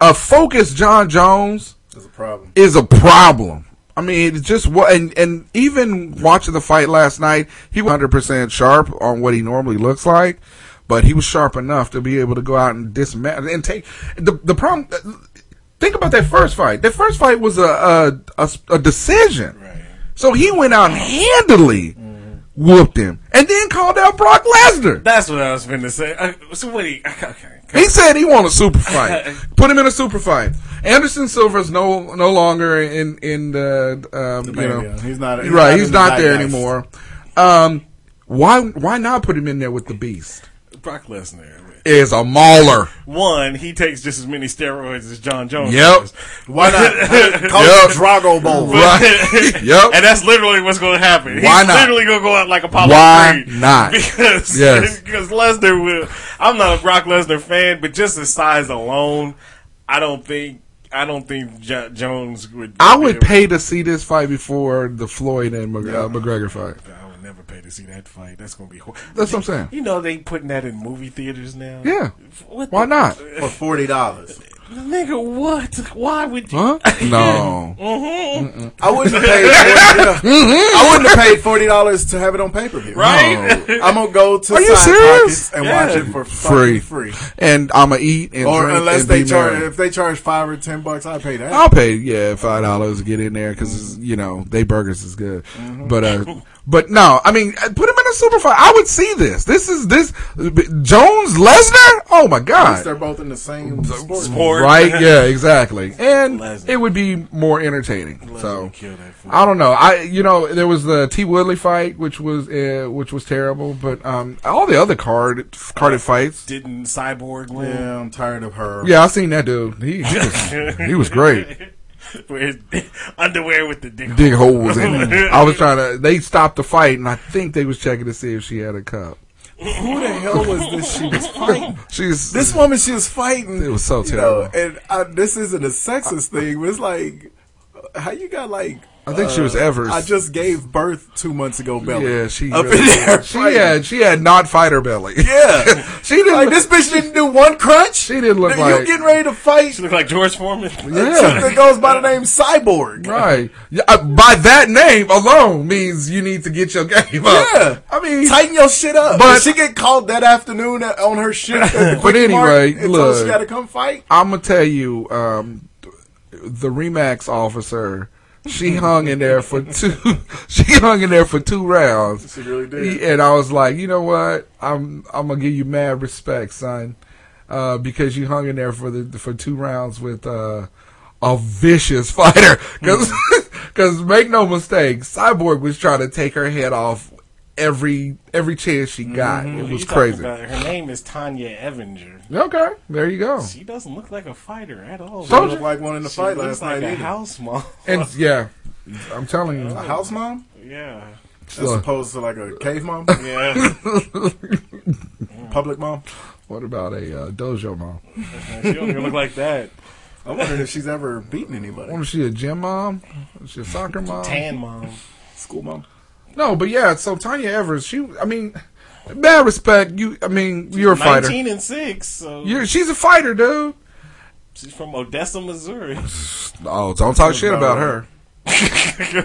a- focused John Jones is a problem. is a problem. I mean, it's just what, and, and even watching the fight last night, he was 100% sharp on what he normally looks like, but he was sharp enough to be able to go out and dismantle and take the, the problem. Think about that first fight. That first fight was a, a, a, a decision. So he went out and handily mm. Whooped him and then called out Brock Lesnar. That's what I was going to say. Uh, so what? He, okay. He said he want a super fight. [LAUGHS] Put him in a super fight. Anderson Silva's no no longer in in the, um, you know He's not- he's right. not he's in the not there anymore. Um, why why not put him in there with the Beast? Brock Lesnar Is a mauler. One, he takes just as many steroids as John Jones. Yep. does. Why not? [LAUGHS] Call Yep. it Drago Bowl. Right. Yep. And that's literally what's going to happen. Why He's not? literally going to go out like Apollo Why Creed. not? [LAUGHS] Because, Yes. [LAUGHS] because Lesnar will. I'm not a Brock Lesnar fan, but just his size alone, I don't think. I don't think jo- Jones would. I would pay to see this fight before the Floyd and Mc, uh, McGregor fight. I would never pay to see that fight. That's going to be. Hor- That's what I'm saying. You know they putting that in movie theaters now. Yeah. What Why the- not? [LAUGHS] For forty dollars. Nigga, what? Why would you? Huh? [LAUGHS] No. Mhm. I wouldn't have paid. 40, you [LAUGHS] I wouldn't have paid forty dollars to have it on pay per view. Right? I'm gonna go to Are you Side serious? Pockets and watch it for Free. free, free. And I'ma eat and Or drink unless and they be charge, merry. if they charge five or ten bucks, I pay that. I'll pay yeah five dollars to get in there because you know they burgers is good, Mm-hmm. but uh, but no, I mean uh, put him in a super fight. I would see this. This is this Jones Lesnar. Oh my At least god! they're both in the same sport. Sport. Right? Yeah, [LAUGHS] exactly. And Lesnar. it would be more entertaining. so would kill that fool. I don't know. I you know there was the T Woodley fight, which was uh, which was terrible, but um all the other card carded fights. Didn't Cyborg win? Yeah, I'm tired of her. Yeah, I seen that dude. He he was, he was great. [LAUGHS] [LAUGHS] With his underwear with the dick. Dig holes in it. I was trying to. They stopped the fight, and I think they was checking to see if she had a cup. Who the hell was this she was [LAUGHS] fighting? She's This woman she was fighting. It was so you know, terrible. and I, this isn't a sexist thing, but it's like, how you got like. I think she was Evers. I just gave birth two months ago, belly. Yeah, she up really- in there. she fighting. had she had not fighter belly. Yeah, [LAUGHS] she didn't. like this bitch didn't do one crunch. she didn't look you like you getting ready to fight She looked like George Foreman. Yeah. that goes by the name Cyborg. right. Yeah, uh, by that name alone means you need to get your game up. Yeah. I mean, Tighten your shit up. But- Did she get called that afternoon on her shit? [LAUGHS] But anyway, and told look. she got to come fight. I'm gonna tell you, um, the Remax officer. She hung in there for two. [LAUGHS] She hung in there for two rounds. She really did. And I was like, you know what? I'm I'm gonna give you mad respect, son, uh, because you hung in there for the for two rounds with uh, a vicious [LAUGHS] fighter. Because [LAUGHS] make no mistake, Cyborg was trying to take her head off every every chance she got. It was talking crazy. her name is Tanya Evinger. Okay, there you go. She doesn't look like a fighter at all. Told Looked like one in the She fight looks last like night. a either. house mom. And [LAUGHS] yeah, I'm telling you, A house mom, yeah, as Look. opposed to like a cave mom, [LAUGHS] yeah. [LAUGHS] public mom. what about a uh, dojo mom? she don't even look like that. I'm wondering if she's ever beaten anybody. Was she a gym mom? Was she a soccer mom? Tan mom. School mom. No, but yeah. So Tanya Evers, she, I mean, bad respect. You, I mean, you're a fighter. Nineteen and six. So You're, she's a fighter, dude. she's from Odessa, Missouri. [LAUGHS] Oh, don't talk shit about her.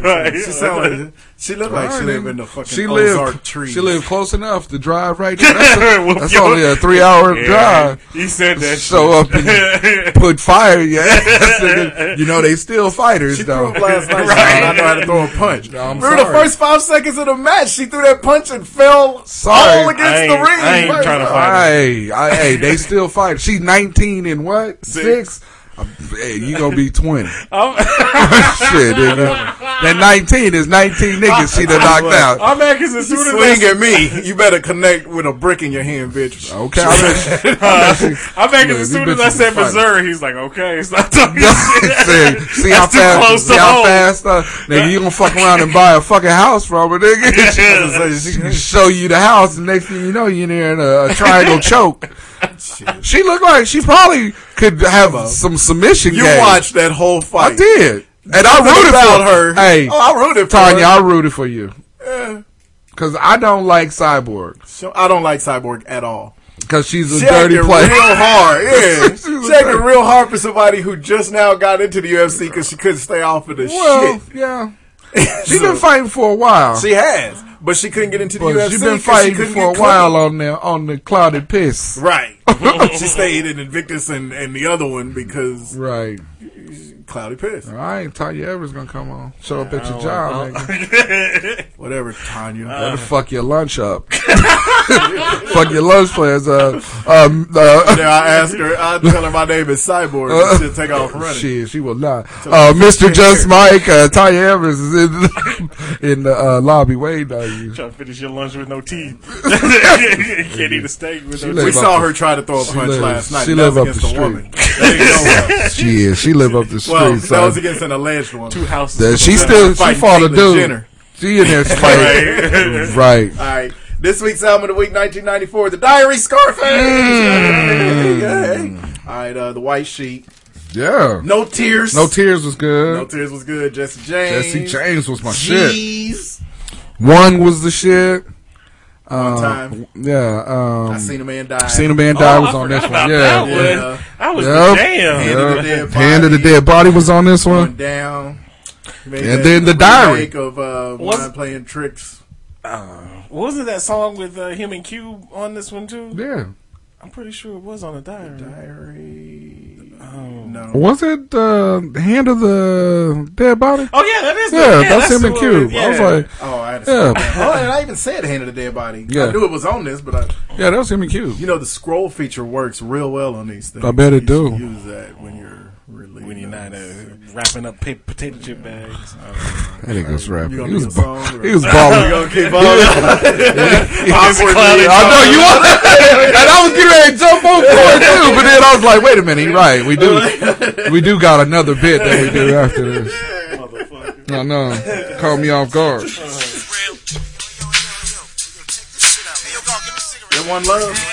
Right. She sound like she looked like she lived in the fucking she Ozark lived, trees. She lived close enough to drive right there. [LAUGHS] That's, a- Whoop that's only a three hour Yeah, drive. He said that. Show shit. up and put fire in your ass. you know they still fighters She though. threw last night. Right. I know how to throw a punch. No, I'm Remember sorry. the first five seconds of the match? She threw that punch and fell Sorry. all against the ring. I ain't Right. trying to fight. Hey, hey, they still fight. She's 19 and what? Six. Hey, you gonna be 20. [LAUGHS] [LAUGHS] Shit, nigga. That 19 is 19 niggas she done knocked out. I'm mad because as soon as Swing at me, you better connect with a brick in your hand, bitch. Okay, I bet [LAUGHS] you- I bet you- I'm mad because as soon as I said. Missouri, he's like, okay, stop talking see, shit. see how fast, close see how fast, uh, nigga, you gonna fuck around and buy a fucking house from her, nigga. She can show you the house, and next thing you know, you're in there in a, a triangle choke. [LAUGHS] She looked like she probably could have some submission. You game. watched that whole fight. I did, and I rooted about for her. Hey, Oh, I rooted for Tanya, her. I rooted for you because I don't like Cyborg So I don't like Cyborg at all. because [LAUGHS] she's a She dirty player. real hard. Yeah, She she acted real hard for somebody who just now got into the UFC because she couldn't stay off of the Well, shit. yeah, [LAUGHS] she's been fighting for a while. She has, but she couldn't get into the But UFC. she's been fighting for a while on the on the clouded piss. Right. [LAUGHS] [LAUGHS] she stayed in Invicta and, and the other one because Right. Cloudy piss. All right, Tanya Evers gonna come on. Show up at your job, nigga. [LAUGHS] Whatever, Tanya. Better fuck your lunch up. [LAUGHS] fuck your lunch plans. up. um, uh, Then I ask her, I tell her my name is Cyborg. and she'll take off running. Shit, she will not. Uh, Mr. Just Mike, uh, Tanya Evers is in the, [LAUGHS] in the uh, lobby waiting on you. Trying to finish your lunch with no teeth. you can't eat a steak with She no live We saw the- her try to throw a punch live- last night. she that live was up the against a woman. street. That didn't go well. She is. She live up the street. Well, that son. was against an alleged one. Two houses. That she still she Fighting fought a dude. Jenner. She in there fighting. [LAUGHS] right. All right. This week's album of the week, 1994, The Diary Scarface. Mm. Hey. All right, uh, The White Sheet. Yeah. No Tears. No tears was good. No Tears was good. Jesse James. Jesse James was my shit. One was the shit. One Uh, time. Yeah. Um, I Seen a Man Die. Seen a man die Oh, was I on this forgot one. Yeah. that one. Yeah. That was Yep. damn. Hand of the Yep. Dead Hand of the dead body was on this Going one. down. Made And then The Diary. of uh, Was- Mind Playing Tricks. Wasn't that song with uh, him and Cube on this one too? Yeah. I'm pretty sure it was on the diary. Diary. Oh, No. Was it uh, Hand of the Dead Body? Oh yeah, that is. the- Yeah, yeah, that's, him the and Cube. with- I was like, Oh, I had to yeah, Oh, and I even said Hand of the Dead Body. Yeah. I knew it was on this, but I, yeah, that was him and Cube. you know, the scroll feature works real well on these things. I bet it You do. Use that when you're really when you're not uh, wrapping up pa- potato chip bags. That nigga was rapping. He was, ba- he was balling. [LAUGHS] You gonna keep [LAUGHS] on? I know you want, [LAUGHS] and I was getting ready to jump on board too, but then I was like, wait a minute, you're right. We do, we do got another bit that we do after this. No, no, caught me off guard. That one love.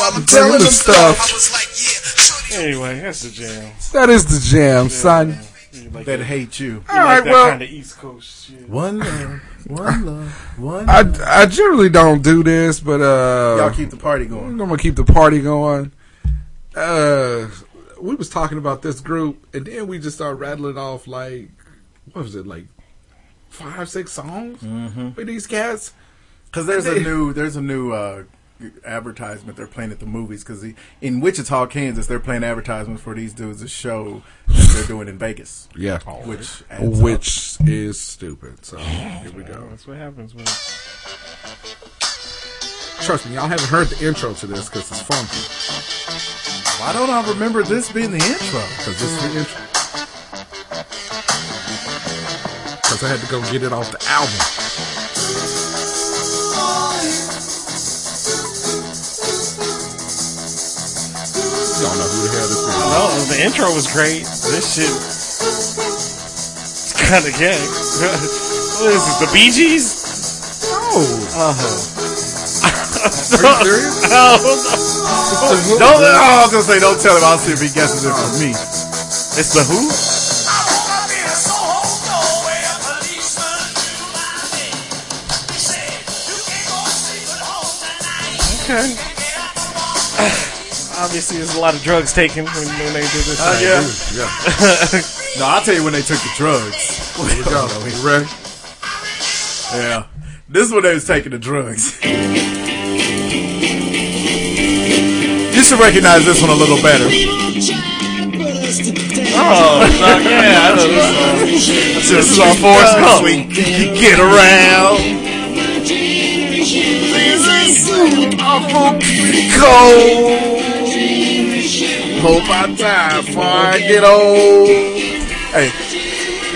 I'm telling them stuff. Anyway, that's the jam. That is the jam, son. that hate you? You All like right, that well, kind of East Coast shit. One love. One love. One. I, love. I generally don't do this, but uh, Y'all keep the party going. I'm going. gonna keep the party going. Uh, we was talking about this group, and then we just started rattling off like, what was it, like five, six songs with these cats. Because there's a new there's a new uh, advertisement they're playing at the movies. Because in Wichita, Kansas, they're playing advertisements for these dudes a show that they're doing in Vegas. Yeah, Which adds up. which is stupid. So here we go. That's what happens when. Trust me, y'all haven't heard the intro to this because it's funky. Why don't I remember this being the intro? Because this is the intro. Because I had to go get it off the album. Y'all know who the hell this is. No, the intro was great. This shit. It's kind of gay. [LAUGHS] what is this? The Bee Gees? Oh, Uh-huh. are you serious? [LAUGHS] Don't, oh, I was gonna say, don't tell him. I'll see if he guesses it from me. It's the Who? Okay. [LAUGHS] Obviously, there's a lot of drugs taken when, when they did this. Uh, yeah. Yeah. [LAUGHS] No, I'll tell you when they took the drugs. Here we go. You ready? Yeah. This is when they was taking the drugs. You should recognize this one a little better. Oh, fuck, yeah, I know this song. This is our force this week. Get around. Cold. Hope I die before I get old. Hey,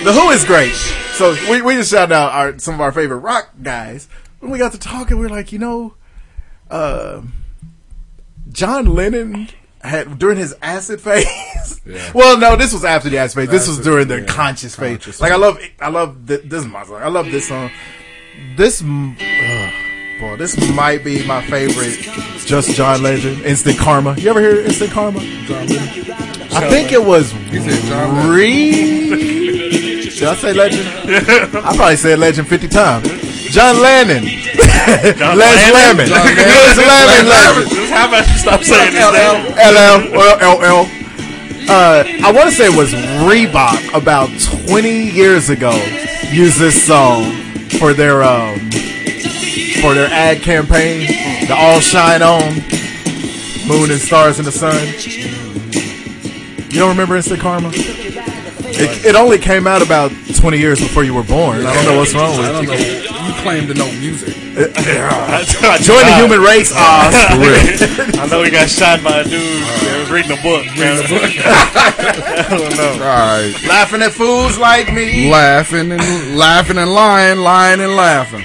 the Who is great. So we we just shout out our some of our favorite rock guys. When we got to talking, we were like, you know, uh, John Lennon had during his acid phase. [LAUGHS] Yeah. well, no, this was after the acid phase. This was during the yeah, conscious phase. conscious like I love, I love th- this is my song. I love this song. This, m- ugh, this might be my favorite. Just John Legend, Instant Karma. You ever hear Instant Karma? I think it was said re. Did I say Legend? I probably said Legend fifty times. John Lennon. Les Lemon. Les Lemon. Legend. How about you stop saying his name? LL, LL. Uh, I want to say it was Reebok about 20 years ago used this song for their um, for their ad campaign, the All Shine On, Moon and Stars in the Sun. You don't remember Instant Karma? It, it only came out about 20 years before you were born. I don't know what's wrong I don't with know. you. You claim to know music. [LAUGHS] Join the human race, ah. [LAUGHS] I know [LAUGHS] he got shot by a dude that was reading a book. Man. I don't know. All right. Laughing at fools like me. Laughing and laughing and lying, lying and laughing.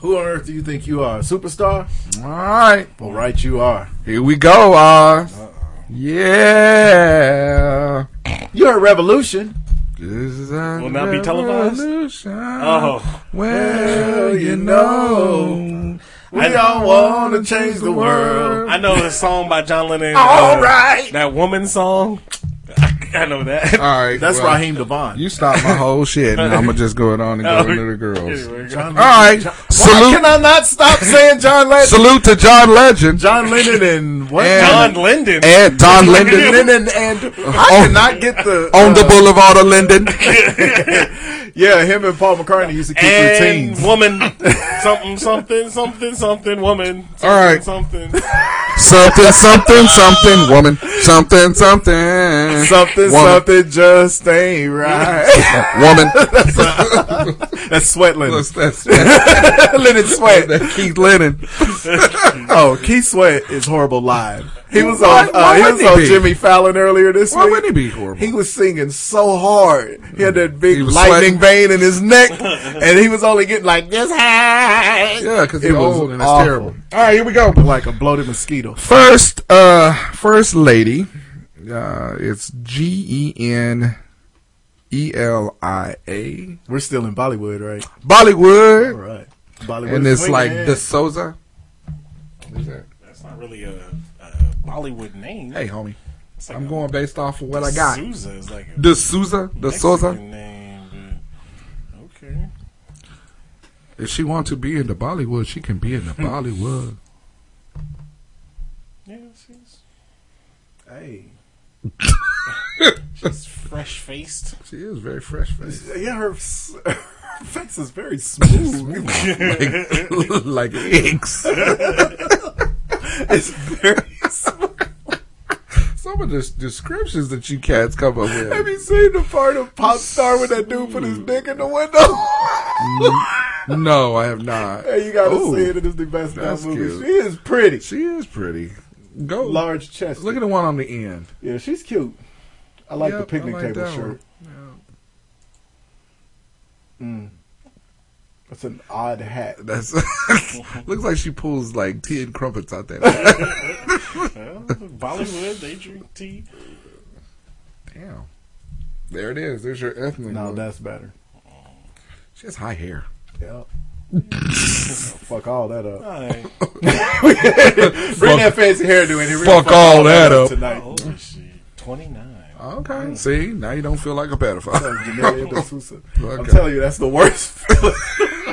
Who on earth do you think you are? A superstar? All right. Well, right you are. Here we go, Oz. Yeah. You're a revolution. Will not be televised? Oh. Well, you know. We all want to change the world. I know the song by John Lennon. All uh, right. That woman song. [LAUGHS] I know that. All right, That's well, Raheem DeVaughn. You stopped my whole shit, and I'm gonna just go it on and go [LAUGHS] Oh, into the girls. anyway, John All right, Why salute, can I not stop saying John Legend? salute to John Legend John Lennon and what? And- John Linden. and Don Linden Lennon and I cannot get the on the uh, Boulevard of Linden. [LAUGHS] Yeah, him and Paul McCartney used to keep and routines. woman, [LAUGHS] something, something, something, something, woman. Something, All right. something. something, something, something, woman, something, something, Something, woman, something just ain't right. [LAUGHS] woman. That's Sweat Lennon. That's, that's Lennon Sweat. [LAUGHS] that Keith Lennon. Oh, Keith Sweat is horrible live. He was Why- on. Uh, why he wouldn't was on be? Jimmy Fallon earlier this Why week. Why wouldn't he be horrible? He was singing so hard. He had that big lightning sweating. vein in his neck, [LAUGHS] and he was only getting like this high. Yeah, because he's was old and it's awful. terrible. All right, here we go. like a bloated mosquito. First, uh, first lady. Uh, it's G E N E L I A. We're still in Bollywood, right? Bollywood. All right. Bollywood And it's like man. De Souza. What is that? That's not really a, a Bollywood name. Hey, homie. Like I'm going based off of what I got. Souza is like a De Souza. De Souza. Mexican name, okay. If she wants to be in the Bollywood, she can be in the [LAUGHS] Bollywood. Yeah, she's Hey. [LAUGHS] she's fresh faced. She is very fresh faced. Yeah, her, her face is very smooth. [LAUGHS] like, like eggs. [LAUGHS] it's very smooth. Some of the descriptions that you cats come up with. Have you seen the part of Pop Star when that dude put his dick in the window? No, I have not. hey, you gotta Ooh, see it. It is the best damn that's movie. cute. She is pretty. She is pretty. Go. Large chest. Look at the one on the end. Yeah, she's cute. I like the picnic like table shirt. Mm. That's an odd hat. That's [LAUGHS] looks like she pulls like tea and crumpets out there. [LAUGHS] Well, Bollywood, they drink tea. Damn. There it is. There's your ethnic. No, look. that's better. she has high hair. Yep. [LAUGHS] Fuck all that up. All right. Bring that fancy hairdo in here. We're fuck gonna all that up. tonight. How old is 29. Okay. See, now you don't feel like a pedophile. Genelia De Sousa. I'm Okay. telling you, that's the worst feeling.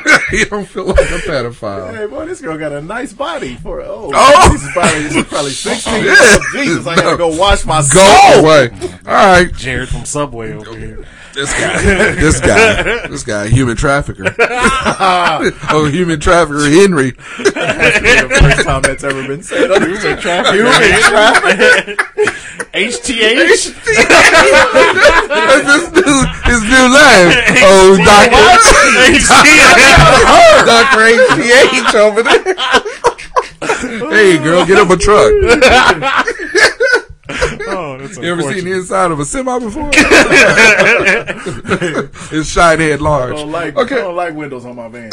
[LAUGHS] you don't feel like a pedophile. Hey, boy, this girl got a nice body for oh. [LAUGHS] Oh! she's probably, she's [LAUGHS] probably sixteen. Yeah. Oh, Jesus, I gotta go wash my Go soul. away. All right. Jared from Subway over here. [LAUGHS] This guy, this guy, this guy, human trafficker. [LAUGHS] oh, human trafficker, Henry. That's the first time that's ever been said. Human traffic. Human traffic. HTH. That's his new, his new name. Oh, Doctor, Doctor HTH over there. hey, girl, get him a truck. [LAUGHS] [LAUGHS] Oh, that's You ever seen the inside of a semi before? [LAUGHS] [LAUGHS] it's shine head I large. don't like I don't like windows on my van.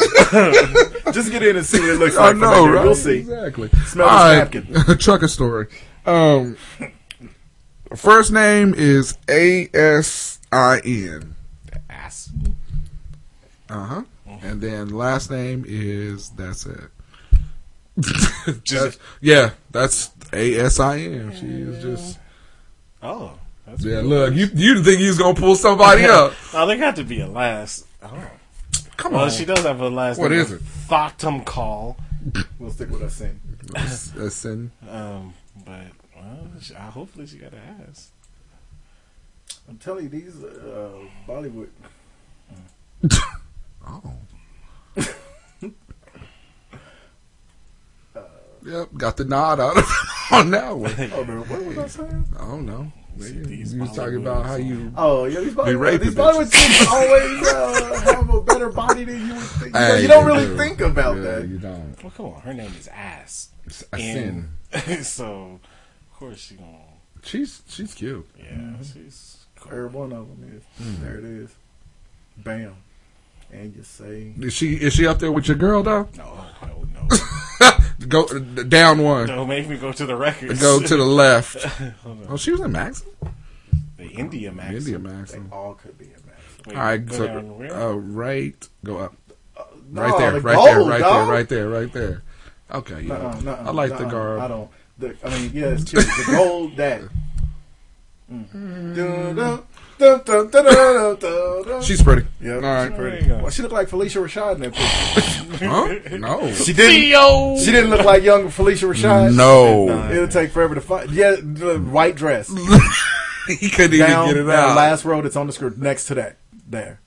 Just get in and see what it looks I like. from know, right? We'll see. Exactly. Smell All this right. napkin. Trucker story. Um, first name is A S I N. Ass. Uh huh. And then last name is that's it. That's- yeah, that's A S I N. She is just Oh. That's yeah. cool. Look, you you think he's gonna pull somebody [LAUGHS] up? Oh, they got to be a last. Oh. Come Well, on. she does have a last What name. is it? Thottumkal. We'll stick with us in. That's in. [LAUGHS] Um, but, well, she, I, hopefully she got an ass. I'm telling you, these uh, Bollywood. [LAUGHS] Oh. Yep, got the nod out of on that one. Oh, man, what was I saying? I don't know. Maybe These you was talking Bollywood about how you. Oh, yeah, these Bollywood, raping these Bollywood chicks [LAUGHS] always uh, have a better body than you would think. You, know, you don't really do. think about Yeah, that. You don't. Well, come on. Her name is Ass. It's a And- sin. [LAUGHS] so, of course, she gonna. She's she's cute. Yeah, Mm-hmm. she's. Every one of them is. Hmm. There it is. Bam. And you say. Is she is she up there with your girl though? No, no, no. [LAUGHS] [LAUGHS] Go down one. Don't make me go to the records. Go to the left. [LAUGHS] Oh, she was in Maxim. The India Max. India They all could be a match. Wait, All right, go so uh, right, go up, No, right there, the right gold, there, right dog. there, right there, right there. Okay, yeah. Nuh-uh, nuh-uh, I like the nuh-uh. garb. I don't. The, I mean, yeah, it's. The gold that. [LAUGHS] Dun, dun, dun, dun, dun, dun, dun. She's pretty. Yeah, All right. pretty. Well, she looked like Phylicia Rashad in that picture. [LAUGHS] Huh? No. She didn't. She didn't look like young Phylicia Rashad. No. It'll take forever to find. Yeah, the white dress. [LAUGHS] he couldn't even down, get it out. Last row that's on the screen next to that. There.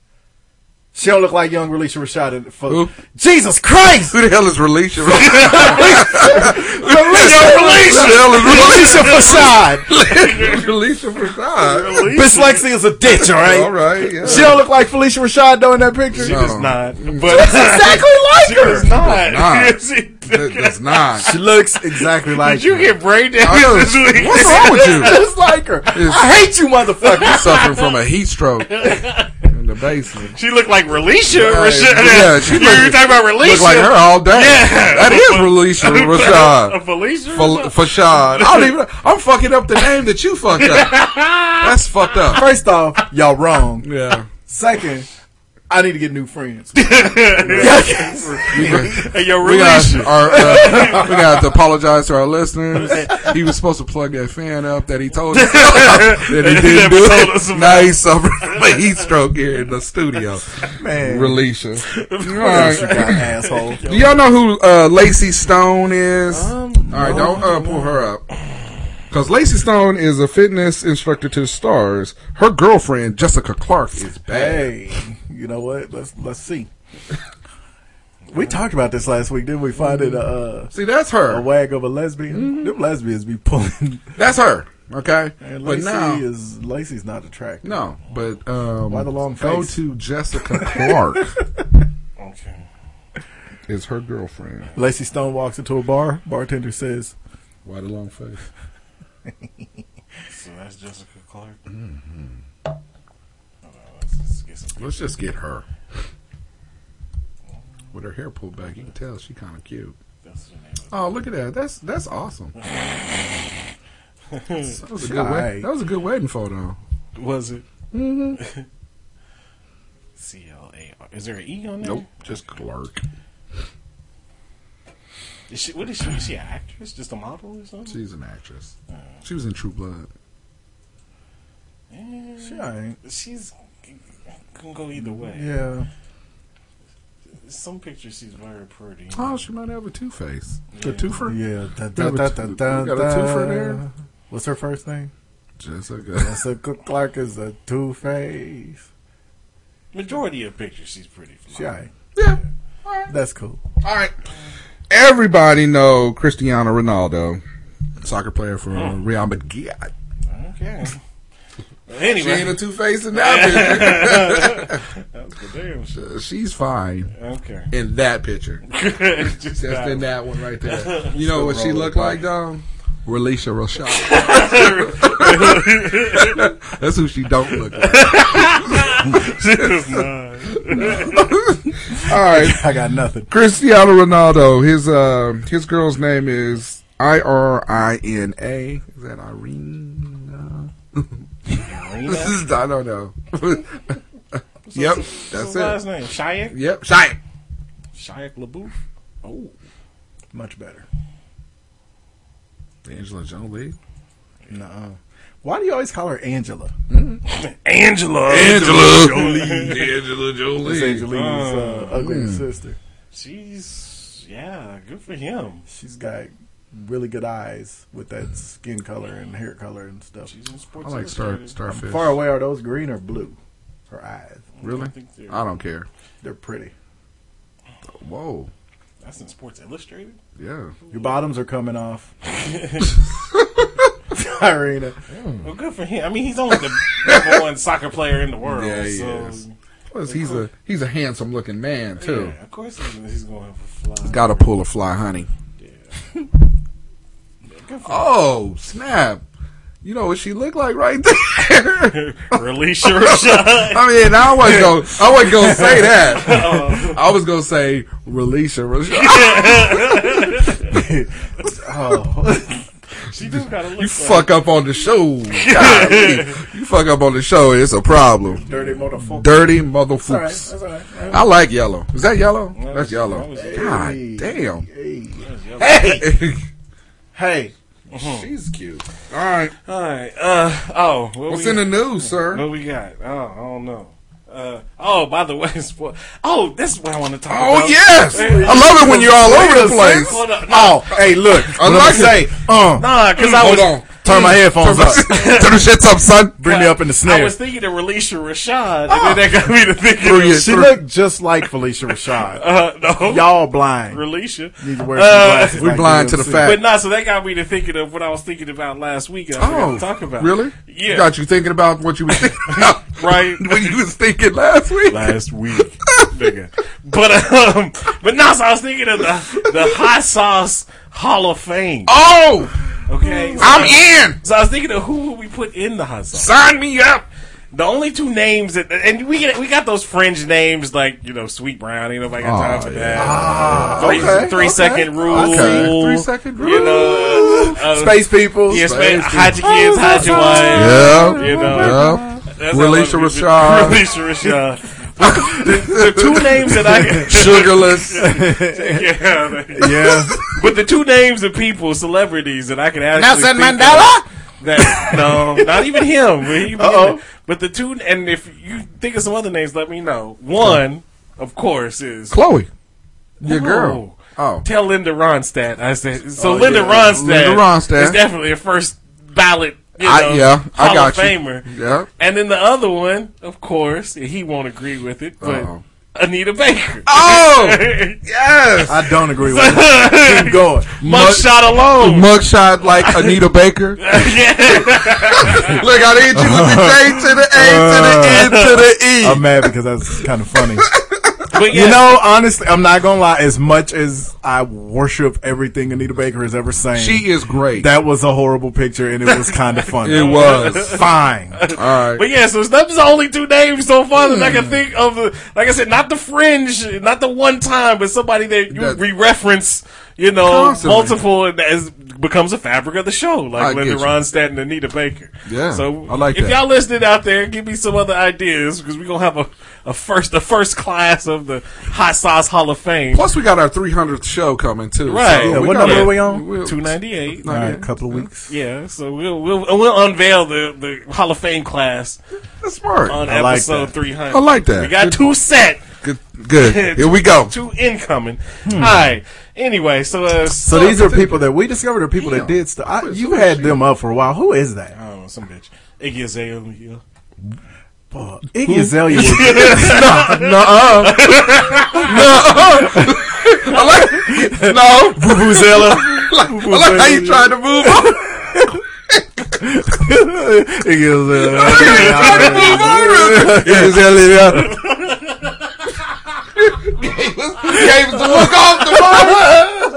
She don't look like young Phylicia Rashad. In, for, Who? Jesus Christ! Who the hell is Relisha? Phylicia! [LAUGHS] Who the hell is Phylicia Rashad. Relisha Prasad. Dyslexia is a ditch, all right? All right. Yeah. She don't look like Phylicia Rashad though in that picture. She No. does not. But That's exactly [LAUGHS] like she her. does not. not. [LAUGHS] She- That does not. She looks exactly like Did you her. get brain damage this week? What's wrong with you? Just like her. I hate you, motherfucker. Suffering from a heat stroke in the basement. She looked like Relisha. Right. Rashad. Yeah, she [LAUGHS] you looked- were talking about Relisha. Look like her all day. Yeah. That is Relisha [LAUGHS] A Rashad. Phylicia. F- Fashad. I don't even. I'm fucking up the name that you fucked up. [LAUGHS] That's fucked up. First off, y'all wrong. Yeah. Second, I need to get new friends. [LAUGHS] We, Hey, yo, we got our, uh, [LAUGHS] we got to apologize to our listeners. He was supposed to plug that fan up that he told us [LAUGHS] that he He didn't never do told it. us about. Now he's suffering from a heat stroke here in the studio. Man. release All You right. got asshole. Do y'all know who uh, Lacey Stone is? Um, All right, don't uh, pull her up. Because Lacey Stone is a fitness instructor to the stars. Her girlfriend, Jessica Clark, is bad. Hey, you know what? Let's let's see. We talked about this last week, didn't we? Find it uh, See, that's her. a wag of a lesbian. Them lesbians be pulling. That's her. Okay, [LAUGHS] And but Lacey now is Lacey's not attractive. no, but um, Why the long go face? to Jessica [LAUGHS] Clark. Okay. is her girlfriend. Lacey Stone walks into a bar. Bartender says, Why the long face? [LAUGHS] So that's Jessica Clark. Mm-hmm. Let's, let's get some Let's just get her. With her hair pulled back, you can tell she kind of cute. That's the name. Oh, look at that! That's that's awesome. [LAUGHS] that was a good. alright. that was a good wedding photo. Was it Mm-hmm. [LAUGHS] C L A R? Is there an E on there? Nope, just Clark. Is she, what is she? Is she an actress? Just a model or something? She's an actress. She was in True Blood. "She ain't." she's can go either way. Yeah. Some pictures she's very pretty. Oh, she might have a two face. Yeah. A twofer. Yeah. Dun, We have dun, a dun, two- dun, got a twofer there? What's her first name? Jessica. Jessica Clark is a two face. Majority of pictures she's pretty. She ain't. Yeah. That's cool. All right. Everybody know Cristiano Ronaldo, soccer player for hmm. Real Madrid. Okay. She Anyway, ain't a two faced in that that's the damn shit. [LAUGHS] picture. She's fine Okay. in that picture. [LAUGHS] Just Just that in that one right there. [LAUGHS] You know what she looked like, though? Relisha Rashad. That's who she don't look like. She does not. All right. I got nothing. Cristiano Ronaldo. His uh, his girl's name is I R I N A. Is that Irene? I don't know. yep, What's that's his last it. name? Shayak? Yep, Shine. Shayak LaBouffe? Oh. Much better. Angela Jolie. No. Why do you always call her Angela? [LAUGHS] Angela. Angela Jolie. Angela [LAUGHS] Jolie. It's Angelina's uh, Mm. ugly sister. She's, yeah, good for him. She's got really good eyes with that mm-hmm. skin color and hair color and stuff. She's in. I like star Illustrated. starfish. Far away, are those green or blue? Her eyes. Really? I think they're- I don't care. They're pretty. Whoa. That's in Sports Illustrated? Yeah. Your bottoms are coming off. [LAUGHS] [LAUGHS] Irina. Mm. Well, good for him. I mean, he's only the number one soccer player in the world. Yeah, he so, is. Plus, he's a he's a handsome looking man too. Yeah, of course he's, he's going for fly. Got to pull a fly, honey. Good [LAUGHS] for Oh snap! You know what she looked like right there. [LAUGHS] Release your shot. I mean, I wasn't gonna, I wasn't gonna say [LAUGHS] that. I was gonna say release your her. Oh. [LAUGHS] She do gotta look You like fuck up on the show. Golly. you fuck up on the show, it's a problem. Dirty motherfucker. Dirty That's all right. motherfuckers. That's all right. I like yellow. Is that yellow? That's that yellow. was- God Hey. damn. Hey. Hey. Hey. She's cute. All right. All right. Uh oh. What What's in the news, sir? What we got? Oh, I don't know. Uh, oh, by the way, [LAUGHS] oh, this is what I want to talk Oh, about. Oh yes! I love it when you're all over the place. Hold on, no. Oh, hey, look. I like me say, uh, Nah, because I Hold was on. Turn my headphones up. [LAUGHS] Turn up. the shits up, son. Bring me up in the snare. I was thinking of Alicia Rashad, and then that got me to thinking Through your- She looked just like Phylicia Rashad. [LAUGHS] uh, no, Y'all blind. Alicia. Need to wear some Uh. We like blind to the UFC. fact. But nah, so that got me to thinking of what I was thinking about last week. And I Oh, to talk about. really? Yeah. Got you thinking about what you was thinking [LAUGHS] about Right. when you was thinking last week. last week, nigga. But um, but now so I was thinking of the the hot sauce Hall of Fame. Oh, Okay, so I'm I, in. So I was thinking of who would we put in the hot sauce. Sign me up. The only two names that, and we get we got those fringe names like you know Sweet Brown. Ain't nobody got time Oh, for yeah. that. Ah, three, okay, three okay. second rule. Okay. Three second You know, uh, Space people. yeah, Space space, hide your kids, hide your wife. Yeah. You know, Yeah. That's Alicia Rashad. [LAUGHS] Alicia Rashad. The, the two names that I Sugarless. [LAUGHS] yeah, Yeah. but the two names of people, celebrities that I can actually Nelson think Mandela? of That no, not even him. But, Uh-oh. but the two, and if you think of some other names, let me know. One, of course, is Chloe. Your No. girl. Oh. Tell Linda Ronstadt. I said so. Oh, Linda yeah. Ronstadt. Linda Ronstadt. is definitely a first ballot. You know, I, yeah, I got of you. Yeah. And then the other one, of course, he won't agree with it, but Uh-oh. Anita Baker. [LAUGHS] Oh! Yes. I don't agree with [LAUGHS] it. Keep going. Mugshot alone. Mugshot like [LAUGHS] Anita Baker. Look, I need you with the J to the A to the N to the E. I'm mad because that's kind of funny. But yeah, You know, honestly, I'm not gonna lie. As much as I worship everything Anita Baker has ever sang, She is great. that was a horrible picture, and it was kind of [LAUGHS] funny. It was. fine. All right. But yeah, so those are only two names so far that I can hmm. think of. Like I said, not the fringe, not the one time, but somebody that you re-reference, you know, Constantly. multiple, and as becomes a fabric of the show, like I Linda. Ronstadt and Anita Baker. Yeah, so I like if that. y'all listening out there, give me some other ideas because we're gonna have a, a first, a first class of the hot sauce Hall of Fame. Plus, we got our 300th show coming too. Right. So Yeah, what number are we on? Two ninety eight. All right, a couple of weeks. Yeah, so we'll we'll we'll unveil the the Hall of Fame class That's smart. on I like episode that. three hundred. I like that. We got Good- two set. Good. Good. [LAUGHS] Here we go. Two incoming. All right. Anyway, so uh, So these are people that we discovered are people that did stuff. I- You've had them up for a while. Who is that? I don't know some bitch. Iggy Azalea. Uh, Iggy Azalea. [LAUGHS] was- Nuh-uh. Nuh-uh. I like, no. Vuvuzela. [LAUGHS] I like how you trying to move on. Iggy Azalea. [LAUGHS] trying to move on real quick. Iggy Azalea. Gave us the look off the phone.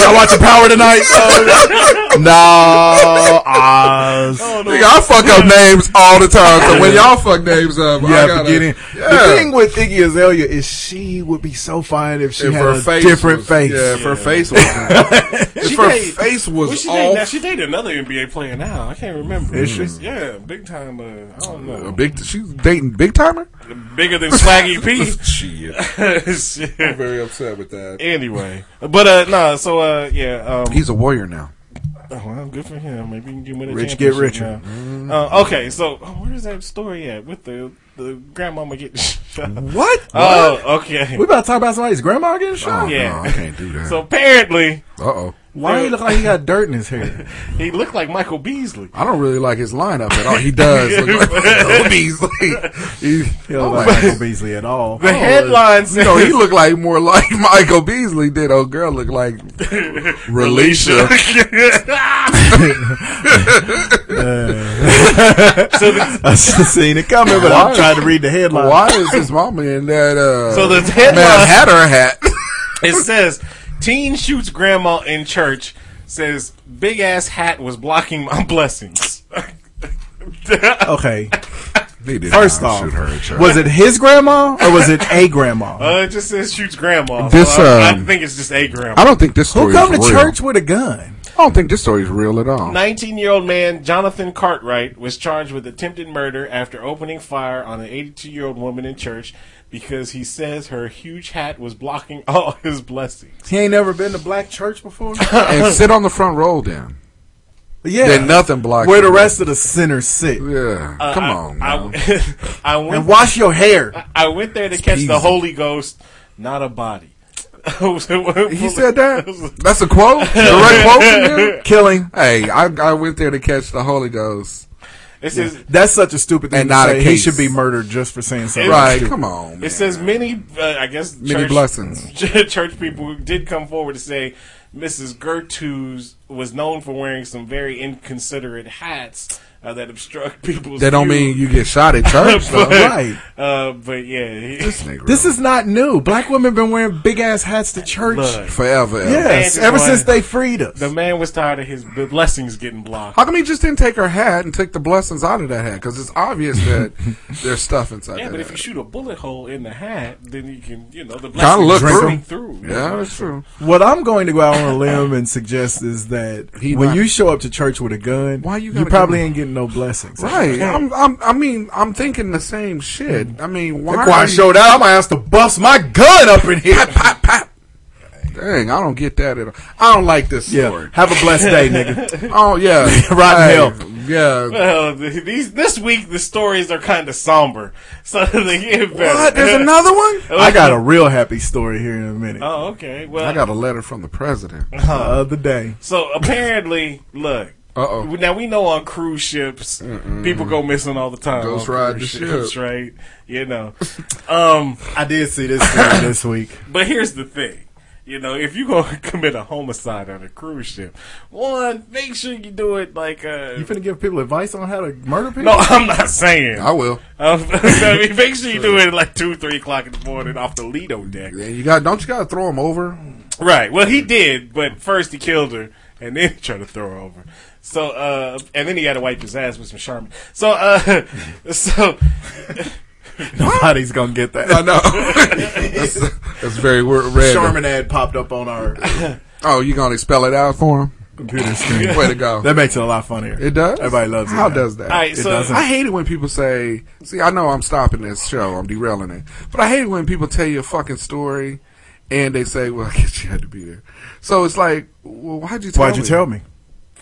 Y'all watching Power tonight? [LAUGHS] no, Oz. Nigga, I fuck up names all the time. So when y'all fuck names up, You I have gotta, to get in. Yeah. The thing with Iggy Azalea is she would be so fine if she If had her a face different was- face. Yeah, if her face was. [LAUGHS] if She her dated- face was she dated, now, she dated another NBA player now. I can't remember. Is she? Yeah, big time. Uh, I don't know. A big, she's dating big timer. Bigger than Swaggy P. [LAUGHS] Shit, Shit. I'm very upset with that. Anyway, but uh, no. So uh, yeah. Um, He's a warrior now. Oh, well, good for him. Maybe he can win a Rich get richer. now. Uh, okay, so oh, where is that story at with the the grandmama getting [LAUGHS] shot? What? Oh, okay. We about to talk about somebody's grandma getting shot? yeah, No, I can't do that. So apparently, Uh oh. Why he look like he got dirt in his hair? [LAUGHS] he looked like Michael Beasley. I don't really like his lineup at all. He does look like [LAUGHS] Michael Beasley. He, He don't like Michael Beasley at all. The headline you says, know, he looked like more like [LAUGHS] Michael Beasley did. Old girl looked like Relisha. so the, I should have seen it coming, but I'm trying to read the headline. Why is his mama in that? Uh, So the Mad headline- Hatter hat. it says, "Teen shoots grandma in church." Says, "Big ass hat was blocking my [LAUGHS] blessings." [LAUGHS] Okay. He did First off, shoot her was it his grandma or was it a grandma? Uh, it just says shoots grandma. This, so I, I um, think it's just a grandma. I don't think this Who story come to real. church with a gun? I don't think this story is real at all. 19 year old man Jonathan Cartwright was charged with attempted murder after opening fire on an 82 year old woman in church because he says her huge hat was blocking [LAUGHS] all his blessings. He ain't never been to black church before. [LAUGHS] and sit on the front row then. yeah, Then nothing blocks where the you. rest of the sinners sit. Yeah, Uh, come I- on. I, now. [LAUGHS] I went, And wash your hair. I went there to catch the peasy. Holy Ghost, not a body. he said that. That's a quote. Direct quote from him. Killing. Hey, I, I went there to catch the Holy Ghost. It says That's such a stupid thing And to not a say. He case. should be murdered just for saying something. Right, stupid. come on. Man. It says many, uh, I guess, Many church, blessings. [LAUGHS] church people did come forward to say Mrs. Gertrude was known for wearing some very inconsiderate hats uh, that obstruct people's. That don't view. mean you get shot at church, [LAUGHS] though. Right. Uh, but yeah, This. This is not new. Black women been wearing big ass hats to church. Look, forever. ever. Yes, ever just since they freed us. the man was tired of his blessings getting blocked. How come he just didn't take her hat and take the blessings out of that hat? Because it's obvious that [LAUGHS] there's stuff inside Yeah, that but if you shoot a bullet hole in the hat, then you can, you know, the Kinda blessings look drink through. through. Yeah, that's true. What I'm going to go out on a limb and suggest is that He when not- you show up to church with a gun, Why you you probably ain't getting no blessings. Right. I'm, I'm, I mean, I'm thinking the same shit. Mm. I mean, why? That's why I are you- showed out. I'm gonna ask to bust my gun up in here. Pop, pop. Dang, I don't get that at all. I don't like this story. Yeah. Have a blessed day, nigga. [LAUGHS] Oh yeah, [LAUGHS] Rotten Hey, hell. Yeah. Well, these this week the stories are kind of somber, [LAUGHS] so they get better. What? There's another one. I got a real happy story here in a minute. Oh, okay. Well, I got a letter from the president. Of the other day. so apparently, look. Uh-oh. Now we know on cruise ships, people go missing all the time. Ghost ride the ships, ship. right? You know. [LAUGHS] Um, I did see this [COUGHS] this week. but here's the thing. You know, if you're gonna [LAUGHS] commit a homicide on a cruise ship, one, make sure you do it like uh You finna give people advice on how to murder people? No, [LAUGHS] I'm not saying. I will. Um, I mean, make sure you do it like two, three o'clock in the morning off the Lido deck. Yeah, you got. Don't you got to throw him over? Right. Well, he did, but first he killed her, and then he tried to throw her over. So, uh, and then he had to wipe his ass with some Charmin. So, uh, [LAUGHS] so [LAUGHS] Nobody's gonna get that. I know. [LAUGHS] that's, that's very wor- red. Charmin ad popped up on our Oh, you gonna spell it out for him? computer screen. Way to go. That makes it a lot funnier. It does. Everybody loves it. How now. does that? All right, It so doesn't. I hate it when people say, "See, I know I'm stopping this show. I'm derailing it." But I hate it when people tell you a fucking story and they say, "Well, [LAUGHS] I guess you had to be there." So it's like, well, why'd you tell Why'd me? you tell me?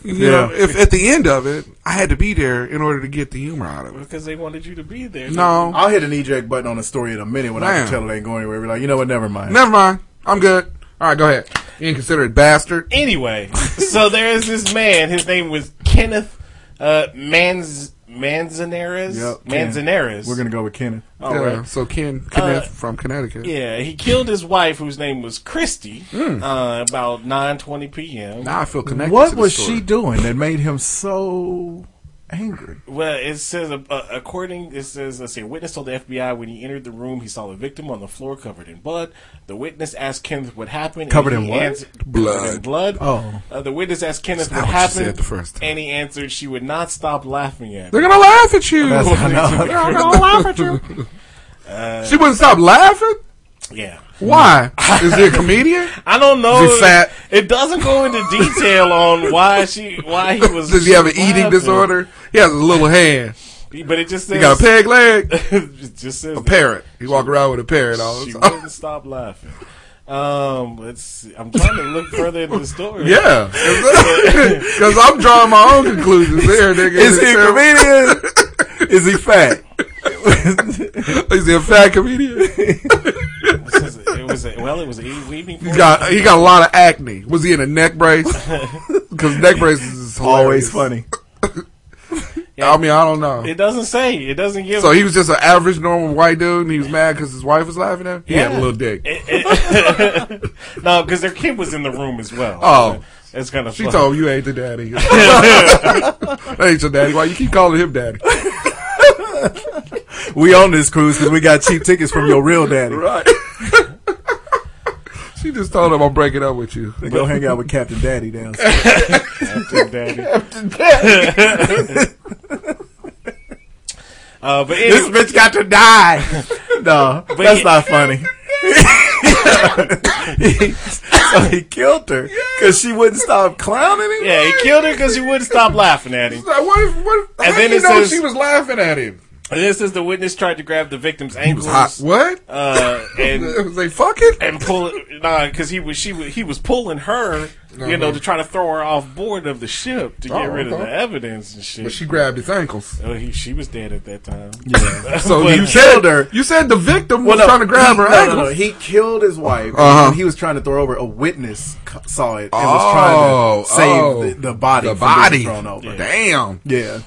You Yeah. know, if at the end of it, I had to be there in order to get the humor out of it. because they wanted you to be there. No, I'll hit an eject button on a story in a minute when I can tell it ain't going anywhere. Be like, you know what? Never mind. never mind. I'm good. All right, go ahead. You inconsiderate bastard. Anyway, so there's this man. His name was Kenneth uh, Manz Manzanares. Yep, Ken. Manzanares. We're gonna go with Kenneth. All yeah. right. So Ken Kenneth Uh, from Connecticut. Yeah, he killed his wife, whose name was Christy, Hmm. uh, about 9:20 p.m. Now I feel connected. What the was story. she doing that made him so angry? Well, it says uh, uh, according it says let's see, a witness told the FBI when he entered the room he saw the victim on the floor covered in blood. The witness asked Kenneth what happened. Covered in what? answered- Blood. Covered in blood. Oh. Uh, the witness asked Kenneth what what happened, said the first time. and he answered she would not stop laughing at They're me. gonna laugh at you. [LAUGHS] They're gonna laugh at you. Uh, she wouldn't stop laughing. Yeah. Why? [LAUGHS] Is he a comedian? I don't know. Is he fat? It doesn't go into detail on why she, why he was. Does he have an laughing. eating disorder? He has a little hand. But it just says He got a peg leg. [LAUGHS] it just says A parrot. He walk around with a parrot all She the time. wouldn't stop laughing. Um, let's. See. I'm trying to look further into the story. Yeah, [LAUGHS] because I'm drawing my own conclusions There, nigga. Is he a comedian? Is he fat? Is he a fat comedian? It says it was a, well, it was a evening. He got he got a lot of acne. Was he in a neck brace? [LAUGHS] Because neck braces is Always hilarious. funny. [LAUGHS] I mean, I don't know. It doesn't say. It doesn't give. So he was just an average, normal white dude, and he was mad because his wife was laughing at him. He had a little dick. [LAUGHS] no, because their kid was in the room as well. Oh. it's kind of. She told him you ain't the daddy. that ain't your daddy. Why you keep calling him daddy? We on this cruise because we got cheap tickets from your real daddy. Right. [LAUGHS] she just told him I'm breaking up with you. They go hang out with Captain Daddy down. [LAUGHS] Captain Daddy. Captain [LAUGHS] Uh, but this bitch got to die. no, that's he- not funny. he, so he killed her because she wouldn't stop clowning him. Yeah, he killed her because she wouldn't stop laughing at him. What, what, And then do you it know says- she was laughing at him? And this is the witness tried to grab the victim's ankles. hot. What? Uh, [LAUGHS] and Was they fucking? and pull it nah because he was she was he was pulling her you know Uh-huh. to try to throw her off board of the ship to get Oh, rid of okay. the evidence and shit But she grabbed his ankles. oh, he, she was dead at that time Yeah. [LAUGHS] So But- you killed said her. You said the victim Well, was no, trying to grab her he, no, ankles. no, no. He killed his wife. Uh-huh. and He was trying to throw over. A witness c- saw it and Oh, was trying to save oh. the, the body. The from being body. thrown over. Damn. Yeah.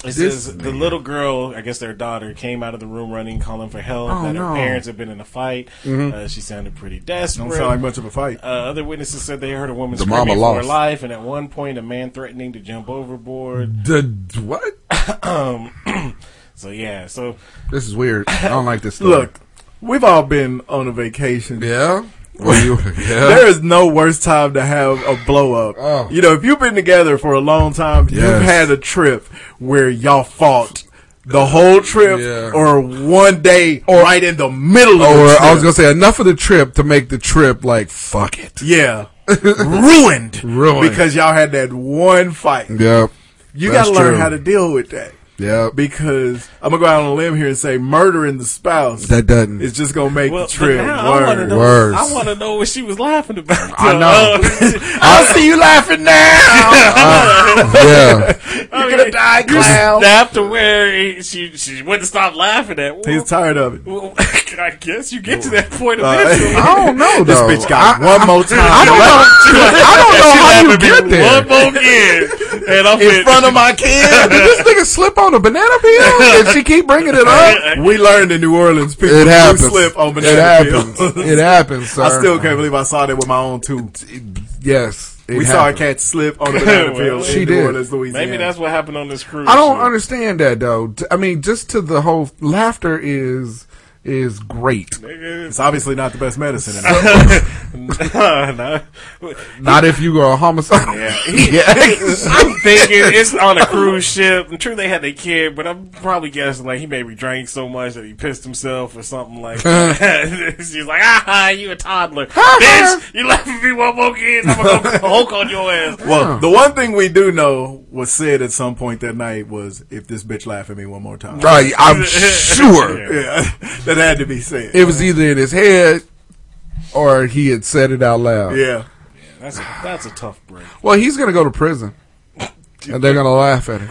It This says the little girl I guess their daughter came out of the room running calling for help Oh, that no. her parents had been in a fight uh, she sounded pretty desperate Don't sound like much of a fight. Uh, other witnesses said they heard a woman The screaming mama for her life, and at one point, a man threatening to jump overboard. The what? [COUGHS] um, [CLEARS THROAT] so yeah, so This is weird. I don't like this story. Look, we've all been on a vacation. Yeah. You, [LAUGHS] yeah. [LAUGHS] There is no worse time to have a blow up. Oh. You know, if you've been together for a long time, you've had a trip where y'all fought the whole trip Yeah. or one day or right in the middle of or the trip. I was gonna say enough of the trip to make the trip like fuck it. yeah. [LAUGHS] Ruined. Ruined. Because y'all had that one fight. Yep. You That's gotta learn true. how to deal with that. Yep. Because I'm gonna go out on a limb here and say murdering the spouse That doesn't. is just gonna make well, the trip but I want to worse. know. Worse. I want to know what she was laughing about. I know. [LAUGHS] [LAUGHS] I see you laughing now. [LAUGHS] yeah. You're gonna die, You clown. snapped to where he, she she wouldn't stop laughing at. Well, He's tired of it. well, I guess you get to that point Uh, eventually. I don't know This though. bitch got I, one more time. I don't know. I don't know how you get there. One more kid, and I'm in front of my kids. Did this nigga slip on a banana peel? [LAUGHS] Did she keep bringing it up? we learned in New Orleans people It do happens. slip on It banana happens. peels. It [LAUGHS] happens, sir. I still can't believe I saw that with my own two. Yes. it We saw a cat slip on a banana [LAUGHS] Well, peel she in did. New Orleans, Louisiana. Maybe that's what happened on this cruise. I don't ship. understand that though. I mean, just to the whole laughter is is great. It's obviously not the best medicine. In no, [LAUGHS] no. Not if you are a homicide. yeah. [LAUGHS] I'm thinking it's on a cruise ship. I'm sure they had a kid, but I'm probably guessing like he maybe drank so much that he pissed himself or something like that. [LAUGHS] She's like, ah, you a toddler. Bitch, you laughing me one more kid, I'm gonna go Hulk on your ass. Well, the one thing we do know was said at some point that night was, "If this bitch laugh at me one more time." Right, I'm sure Yeah, that had to be said. it was either in his head or he had said it out loud. yeah. That's a, that's a tough break. Well, he's gonna go to prison, and they're gonna laugh at him. [LAUGHS]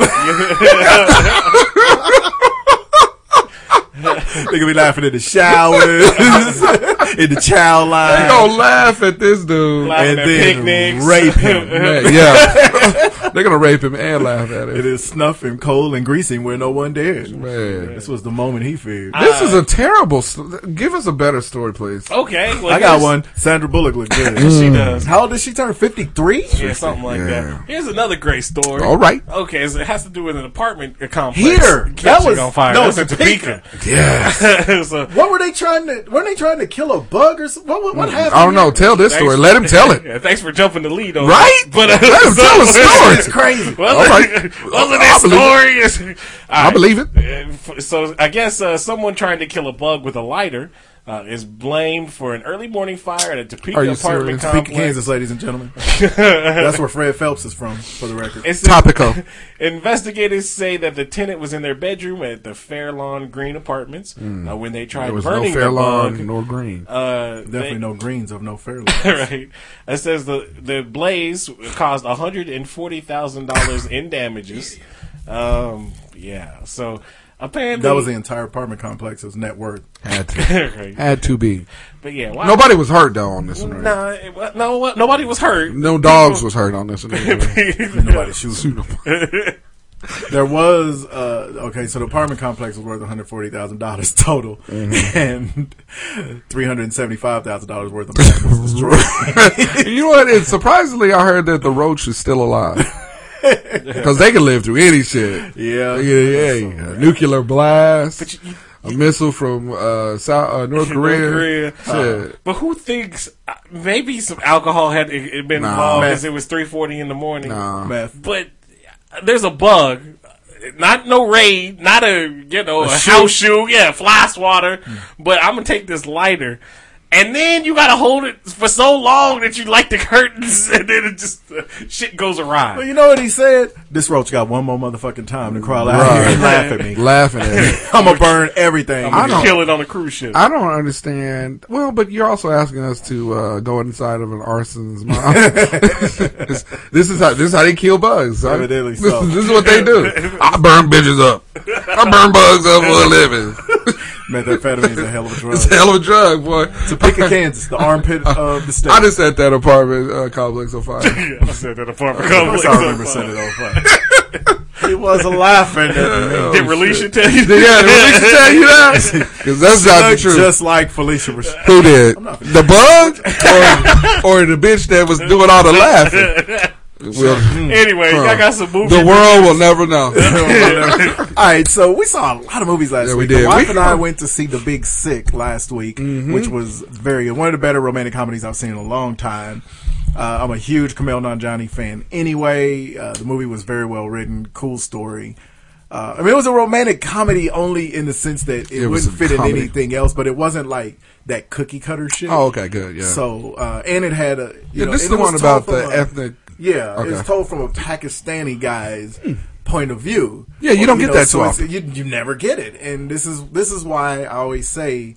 they're going to be laughing in the showers, [LAUGHS] [LAUGHS] in the child line. They line, gonna laugh at this dude. Laughing and at then picnics. rape him. [LAUGHS] Yeah, [LAUGHS] they're gonna rape him and laugh at It It is is snuff him cold and greasy where no one dared. Man, This was the moment he feared. Uh, this is a terrible. St- give us a better story, please. Okay, well, I got one. Sandra Bullock looked good. She does. How old did she turn? Fifty three. Yeah, something like Yeah. that. Here's another great story. All right. Okay, so it has to do with an apartment complex. Here! That was- on fire. no, That's in Topeka. Topeka. Yeah, so, What were they trying to? Weren't they trying to kill a bug or something? What, what, what happened? I don't know. Tell this story. Let him tell it. [LAUGHS] Yeah, thanks for jumping the lead on Right? that. But uh, Let him tell a [LAUGHS] story. [LAUGHS] It's crazy. Well, All right. Wasn't I that believe story? is- I All right. believe it. Uh, So I guess uh, someone trying to kill a bug with a lighter uh, is blamed for an early morning fire at a Topeka Are you apartment serious? Topeka, complex. Kansas, ladies and gentlemen. [LAUGHS] That's where Fred Phelps is from, for the record. It's Topical. [LAUGHS] Investigators say that the tenant was in their bedroom at the Fairlawn Green Apartments uh, when they tried Hmm. There was no burning fair the lawn bug. nor green. Uh, Definitely no greens of no [LAUGHS] fair. right. It says the the blaze caused one hundred and forty thousand dollars in damages. Um, yeah. So apparently That was the entire apartment complex's net worth. Had to. [LAUGHS] Right. Had to be. But yeah, wow. Nobody was hurt though on this one. Nah, it wa- no, nobody was hurt. No dogs was hurt on this one. either. [LAUGHS] Nobody shooting. [LAUGHS] There was uh, okay, so the apartment complex was worth one hundred forty thousand dollars total, Mm-hmm. and three hundred and seventy five thousand dollars worth of was destroyed. you know what? It's surprisingly, I heard that the roach is still alive [LAUGHS] because they can live through any shit. yeah, Yeah, yeah. A nuclear blast, a missile from uh, South uh, North Korea. [LAUGHS] North Korea. Shit. But who thinks uh, maybe some alcohol had it, it been Nah. involved Meth. because it was three forty in the morning? Nah. meth. But there's a bug. Not no raid, not a you know a, shoe? house shoe, yeah, fly swatter. But I'm gonna take this lighter, And then you gotta hold it for so long that you like the curtains, [LAUGHS] and then it just uh, shit goes awry. Well, you know what he said? This roach got one more motherfucking time to crawl out here and laugh at me. [LAUGHS] Laughing at me. [LAUGHS] I'm gonna burn everything. I'm gonna kill it on a cruise ship. I don't understand. Well, but you're also asking us to uh, go inside of an arson's mouth. this, this is how this is how they kill bugs. son. Evidently so. is, this is what they do. I burn bitches up. I burn bugs up for a living. Methamphetamine is a hell of a drug. It's a hell of a drug, boy. Topeka, Kansas, the armpit [LAUGHS] of the state. I just set that apartment uh, complex on fire. [LAUGHS] I said that apartment Of course complex. I remember setting it on fire. he was laughing at me. [LAUGHS] Did Relisha tell you? yeah, did Relisha tell you that? Because that's not the truth. Just like Phylicia Rashad. Who did? The bug or, or the bitch that was doing all the laughing? We'll- Anyway, I got some movies. The world will never know. [LAUGHS] [LAUGHS] All right, so we saw a lot of movies last Yeah, we week. did. The wife We- and I [LAUGHS] went to see The Big Sick last week, Mhm. which was very good. One of the better romantic comedies I've seen in a long time. Uh, I'm a huge Kumail Nanjiani fan. Anyway, uh, the movie was very well written, cool story. Uh, I mean, it was a romantic comedy only in the sense that it, It wouldn't a fit in anything else, but it wasn't like that cookie cutter shit. Oh, okay, good, yeah. So, uh, and it had a you Yeah, know, this is the one about the a- ethnic- Yeah, Okay. it's told from a Pakistani guy's point of view. Yeah, you don't get that so too it's- often. You, you never get it, and this is this is why I always say,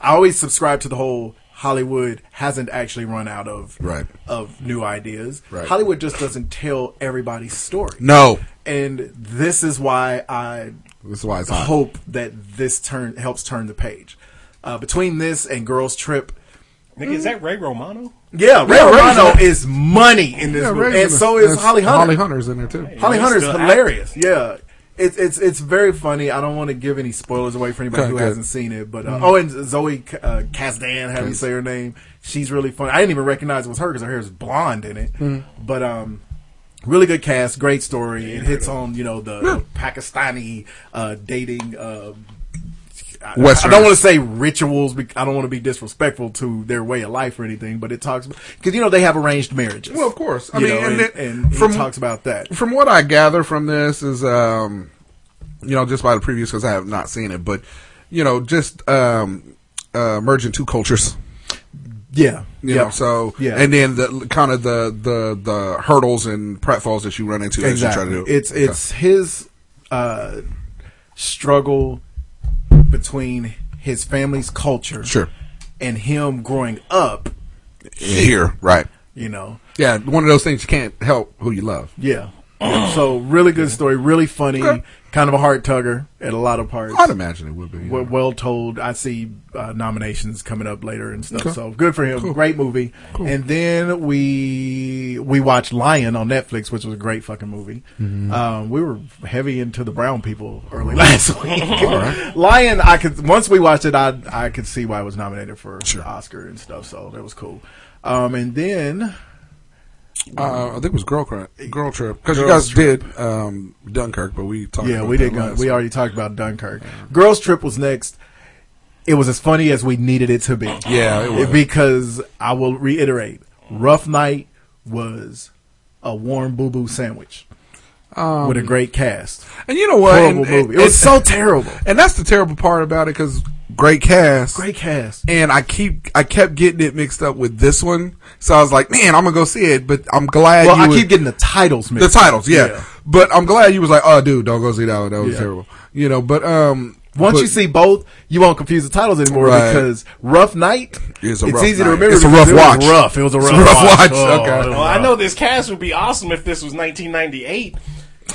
I always subscribe to the whole Hollywood hasn't actually run out of Right. of new ideas. Right. Hollywood just doesn't tell everybody's story. No. and this is why I This is why it's hot. hope that this turn helps turn the page. Uh, between this and Girls Trip, Nigga, is that Ray Romano? Yeah, Ray Yeah, Ray's Romano in it. is money in this Yeah, movie, Ray's and so is And Holly Hunter. Holly Hunter's in there too. Holly Hunter's still hilarious. Yeah. It's it's it's very funny. I don't want to give any spoilers away for anybody who good. hasn't seen it, but uh, Mhm. oh, and Zoe uh, Kazdan, how do you say her name? She's really funny. I didn't even recognize it was her because her hair is blonde in it. Mhm. But um, really good cast, great story. It hits on you know the, the Pakistani uh, dating. Uh, I, I don't want to say rituals. I don't want to be disrespectful to their way of life or anything, but it talks because you know they have arranged marriages. Well, of course. I mean, know, and and, it- and from- talks about that. From what I gather from this is, um, you know, just by the previous because I have not seen it, but you know, just um, uh, merging two cultures. Yeah, You yeah. know, so Yeah. and then the kind of the the the hurdles and pratfalls that you run into as you try to do. It's it's his uh, struggle between his family's culture, Sure. and him growing up. here, right? You know, Yeah, one of those things you can't help who you love. yeah. [CLEARS THROAT] so really good story, really funny, Okay. kind of a heart tugger at a lot of parts. I'd imagine it would be. well, well told. I see uh, nominations coming up later and stuff. Okay. So good for him. Cool. Great movie. Cool. And then we we watched Lion on Netflix, which was a great fucking movie. Mhm. Um, we were heavy into the brown people early last [LAUGHS] week. All right. Lion, I could once we watched it, I I could see why it was nominated for the Oscar and stuff. So that was cool. Um, and then Uh, I think it was Girl Trip. Girl Trip because you guys did um, Dunkirk, but we talked. yeah, about we did. We already talked about Dunkirk. Girls Trip was next. It was as funny as we needed it to be. Yeah, it was. because I will reiterate, Rough Night was a warm boo boo sandwich Um, with a great cast. And you know what? Horrible And- movie. It was so terrible. And that's the terrible part about it because great cast, Great cast. and I keep I kept getting it mixed up with this one. So I was like, man, I'm gonna go see it, but I'm glad. Well, you I would- keep getting the titles mixed. the titles, yeah. Yeah. But I'm glad you was like, oh, dude, don't go see that one. That was Yeah. terrible. You know, but um, Once but- you see both, you won't confuse the titles anymore Right. because Rough Night. It's a it's rough easy to remember. It's a because rough it was watch. Rough. It was a It's rough, a rough watch. Oh, Okay. Well, I know this cast would be awesome if this was 1998.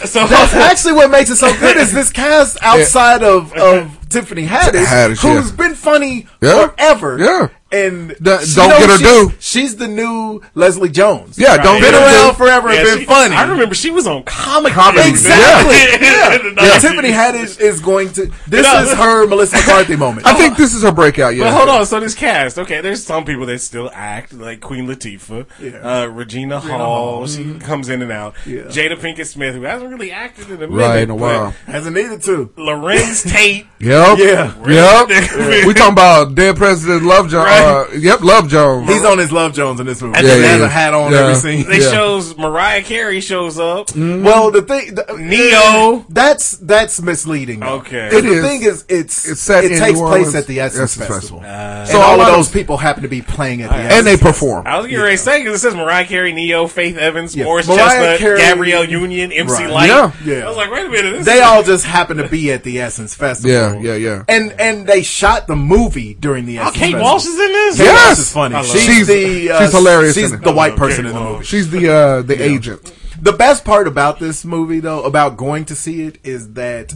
So That's [LAUGHS] actually what makes it so good. Is this cast outside of, of Tiffany Haddish, Haddish, who's yeah. been funny Yeah. forever? Yeah. And Don't you get her she's, due. She's the new Leslie Jones. Yeah, don't been get her around due. forever Yeah, and been she- funny. I remember she was on comic Comedy, Exactly. [LAUGHS] Yeah. Yeah. [LAUGHS] Yeah. Tiffany Haddish is going to. [LAUGHS] This No. is her Melissa McCarthy moment. I think this is her breakout. Yeah, But hold on, so this cast, okay, there's some people that still act like Queen Latifah, Yeah. uh, Regina Hall, Hall. she comes in and out. Yeah. Jada Pinkett Smith, who hasn't really acted in a minute, Right, in a while. Hasn't needed to. Larenz Tate, Yep. Yeah. Yep. we talking about dead president Love Jones. Uh, yep, Love Jones. He's on his Love Jones in this movie. And he then has yeah. a hat on Yeah. every scene. They Yeah. shows Mariah Carey shows up. Mm-hmm. Well, the thing, the, Ne-Yo. Uh, that's that's misleading. though. Okay. 'Cause It the is. thing is, it's It's set it in takes New place at the Essence, Essence Festival, Festival. Uh, and So a all of of- those people happen to be playing at the Essence. and they perform. I was getting ready to say because it says Mariah Carey, Ne-Yo, Faith Evans, Morris Mariah Chestnut, Gabrielle Union, MC Right. Lyte. Yeah. Yeah. I was like, wait a minute. They all just happen to be at the Essence Festival. Yeah, yeah, yeah. And and they shot the movie during the Oh, Essence Kate Festival. Walsh is in this. Kate Yes! Walsh is funny. She's. She's- the uh, she's hilarious She's the white love person Kate in the movie. She's the uh, the agent. The best part about this movie, though, about going to see it, is that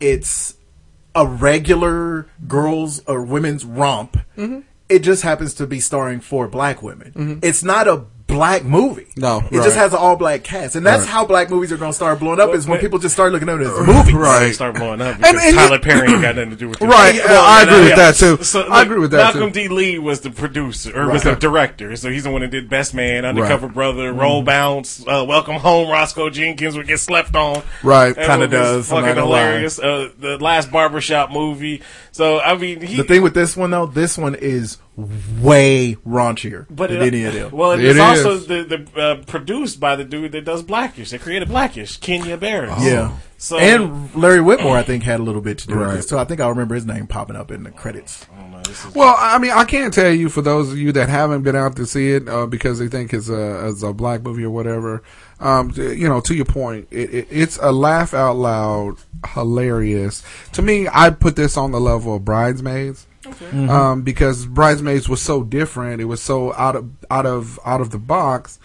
it's a regular girls or women's romp. Mm-hmm. It just happens to be starring four black women. It's not a black movie. No, it right. just has an all black cast, and that's Right. how black movies are going to start blowing up. Is when but- people just start looking at it as movies. Right. Start blowing up because And- and Tyler Perry ain't got nothing to do with it. Right. Yeah, well, I yeah, agree with yeah. that too. So, I agree with that Malcolm too. D. Lee was the producer, or was the director. So he's the one that did Best Man, Undercover Right. Brother, Roll Bounce, uh, Welcome Home. Roscoe Jenkins would get slept on. Right. Kinda does, Fucking not gonna lie. hilarious. Uh, the last barbershop movie. So I mean, he. The thing with this one though, this one is way raunchier but than it, any of them. [LAUGHS] well, It it's also the, the uh, produced by the dude that does Blackish. They created Blackish, Kenya Barris. Yeah. So and Larry Wilmore, I think, had a little bit to do with Right. this too. I think I remember his name popping up in the credits. Well, I mean, I can't tell you for those of you that haven't been out to see it uh, because they think it's a, it's a black movie or whatever. Um, you know, to your point, it, it, it's a laugh out loud, hilarious. To me, I put this on the level of Bridesmaids. Um, because Bridesmaids was so different, it was so out of out of out of the box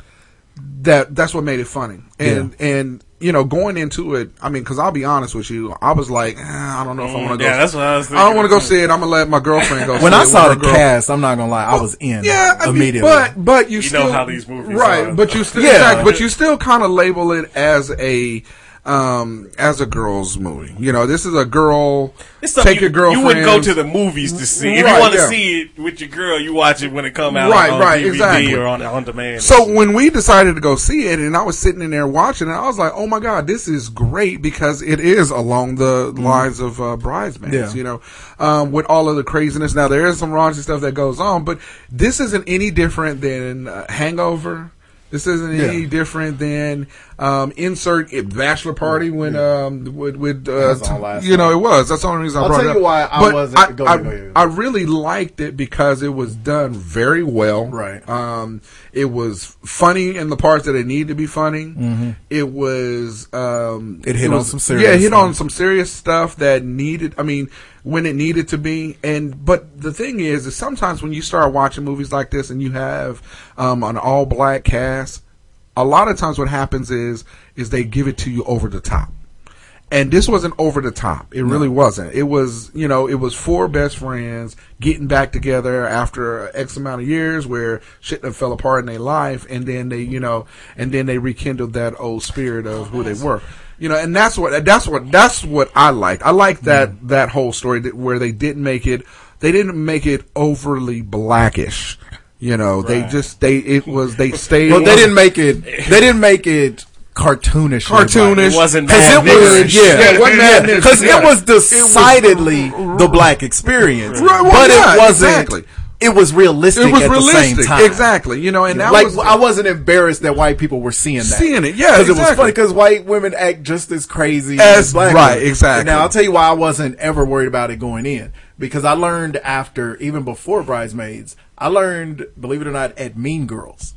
that that's what made it funny. And and you know, going into it, I mean, because I'll be honest with you, I was like, eh, I don't know if I want to go. Yeah, that's what I was thinking. I don't want to go see it. I'm gonna let my girlfriend go. [LAUGHS] When see I it saw the her girl. cast, I'm not gonna lie, I was in. Yeah, I mean, immediately. but but you, You still know how these movies right? are. But you still Yeah. exactly, but you still kind of label it as a um as a girls movie. You know, this is a girl. Take you, your girlfriend. You wouldn't go to the movies to see. If Right, you want to yeah. see it with your girl, you watch it when it come out Right, on right, DVD exactly. or on on demand. So when we decided to go see it, and I was sitting in there watching it, I was like, "Oh my god, this is great!" Because it is along the lines of uh, Bridesmaids, Yeah. you know, um, with all of the craziness. Now there is some raunchy stuff that goes on, but this isn't any different than uh, Hangover. This isn't any different than um, insert bachelor party when um with with uh, last you know it was. That's the only reason I I'll brought tell it you up. why I But wasn't- I, go ahead, go ahead. I really liked it because it was done very well. Right. Um, it was funny in the parts that it needed to be funny. It was. Um, It hit on was- some serious Yeah, it hit stuff. on some serious stuff that needed. I mean, when it needed to be. And but the thing is, is sometimes when you start watching movies like this and you have um, an all black cast, a lot of times what happens is is they give it to you over the top. And this wasn't over the top. It really wasn't. It was, you know, it was four best friends getting back together after X amount of years where shit that fell apart in their life, and then they, you know, and then they rekindled that old spirit of who they were. You know, and that's what that's what that's what I like. I like mm. that that whole story that, where they didn't make it they didn't make it overly blackish. You know, they just they it was they [LAUGHS] stayed. Well, they didn't make it. They didn't make it cartoonish. Cartoonish. It wasn't because it was yeah, Yeah, it wasn't Mad because yeah. it was It was- decidedly the black experience, Right, well, but yeah, it wasn't. exactly. It was realistic. It was at the same realistic, time. exactly. You know, and that like was I wasn't embarrassed that white people were seeing that, Seeing it, yeah, because it was exactly. funny because white women act just as crazy As- as black right, women. exactly. Now I'll tell you why I wasn't ever worried about it going in because I learned after even before Bridesmaids, I learned, believe it or not, at Mean Girls.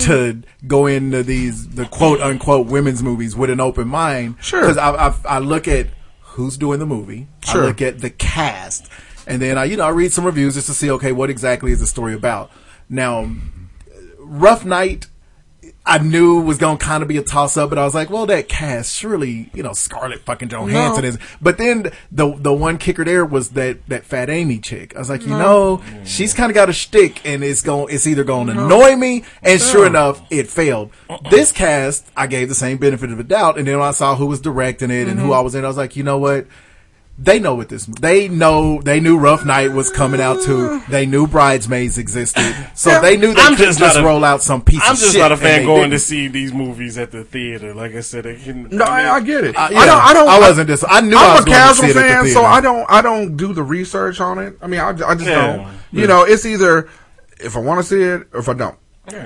To go into these the quote unquote women's movies with an open mind, Sure. Because I, I I look at who's doing the movie, Sure. I look at the cast, and then I you know I read some reviews just to see okay what exactly is the story about. Now, Rough Night, I knew was going to kind of be a toss up, but I was like, well, that cast surely, you know, Scarlett fucking Johansson No. is. But then the the one kicker there was that that Fat Amy chick. I was like, you know, mm. she's kind of got a shtick, and it's going it's either going to annoy me, and sure enough, it failed. Uh-uh. This cast, I gave the same benefit of the doubt, and then when I saw who was directing it and who mm-hmm. I was in, I was like, you know what. They know what this. They know. They knew Rough Night was coming out too. They knew Bridesmaids existed, so they knew they I'm couldn't just just, not a- roll out some piece. I'm of just shit, not a fan going didn't. to see these movies at the theater. Like I said, it can, No, I, I get it. Uh, I yeah. don't. I don't. I wasn't dis- I knew I I'm was a going to casual see it at the fan, so. I don't. I don't do the research on it. I mean, I, I just Yeah. don't. You know, it's either if I want to see it or if I don't.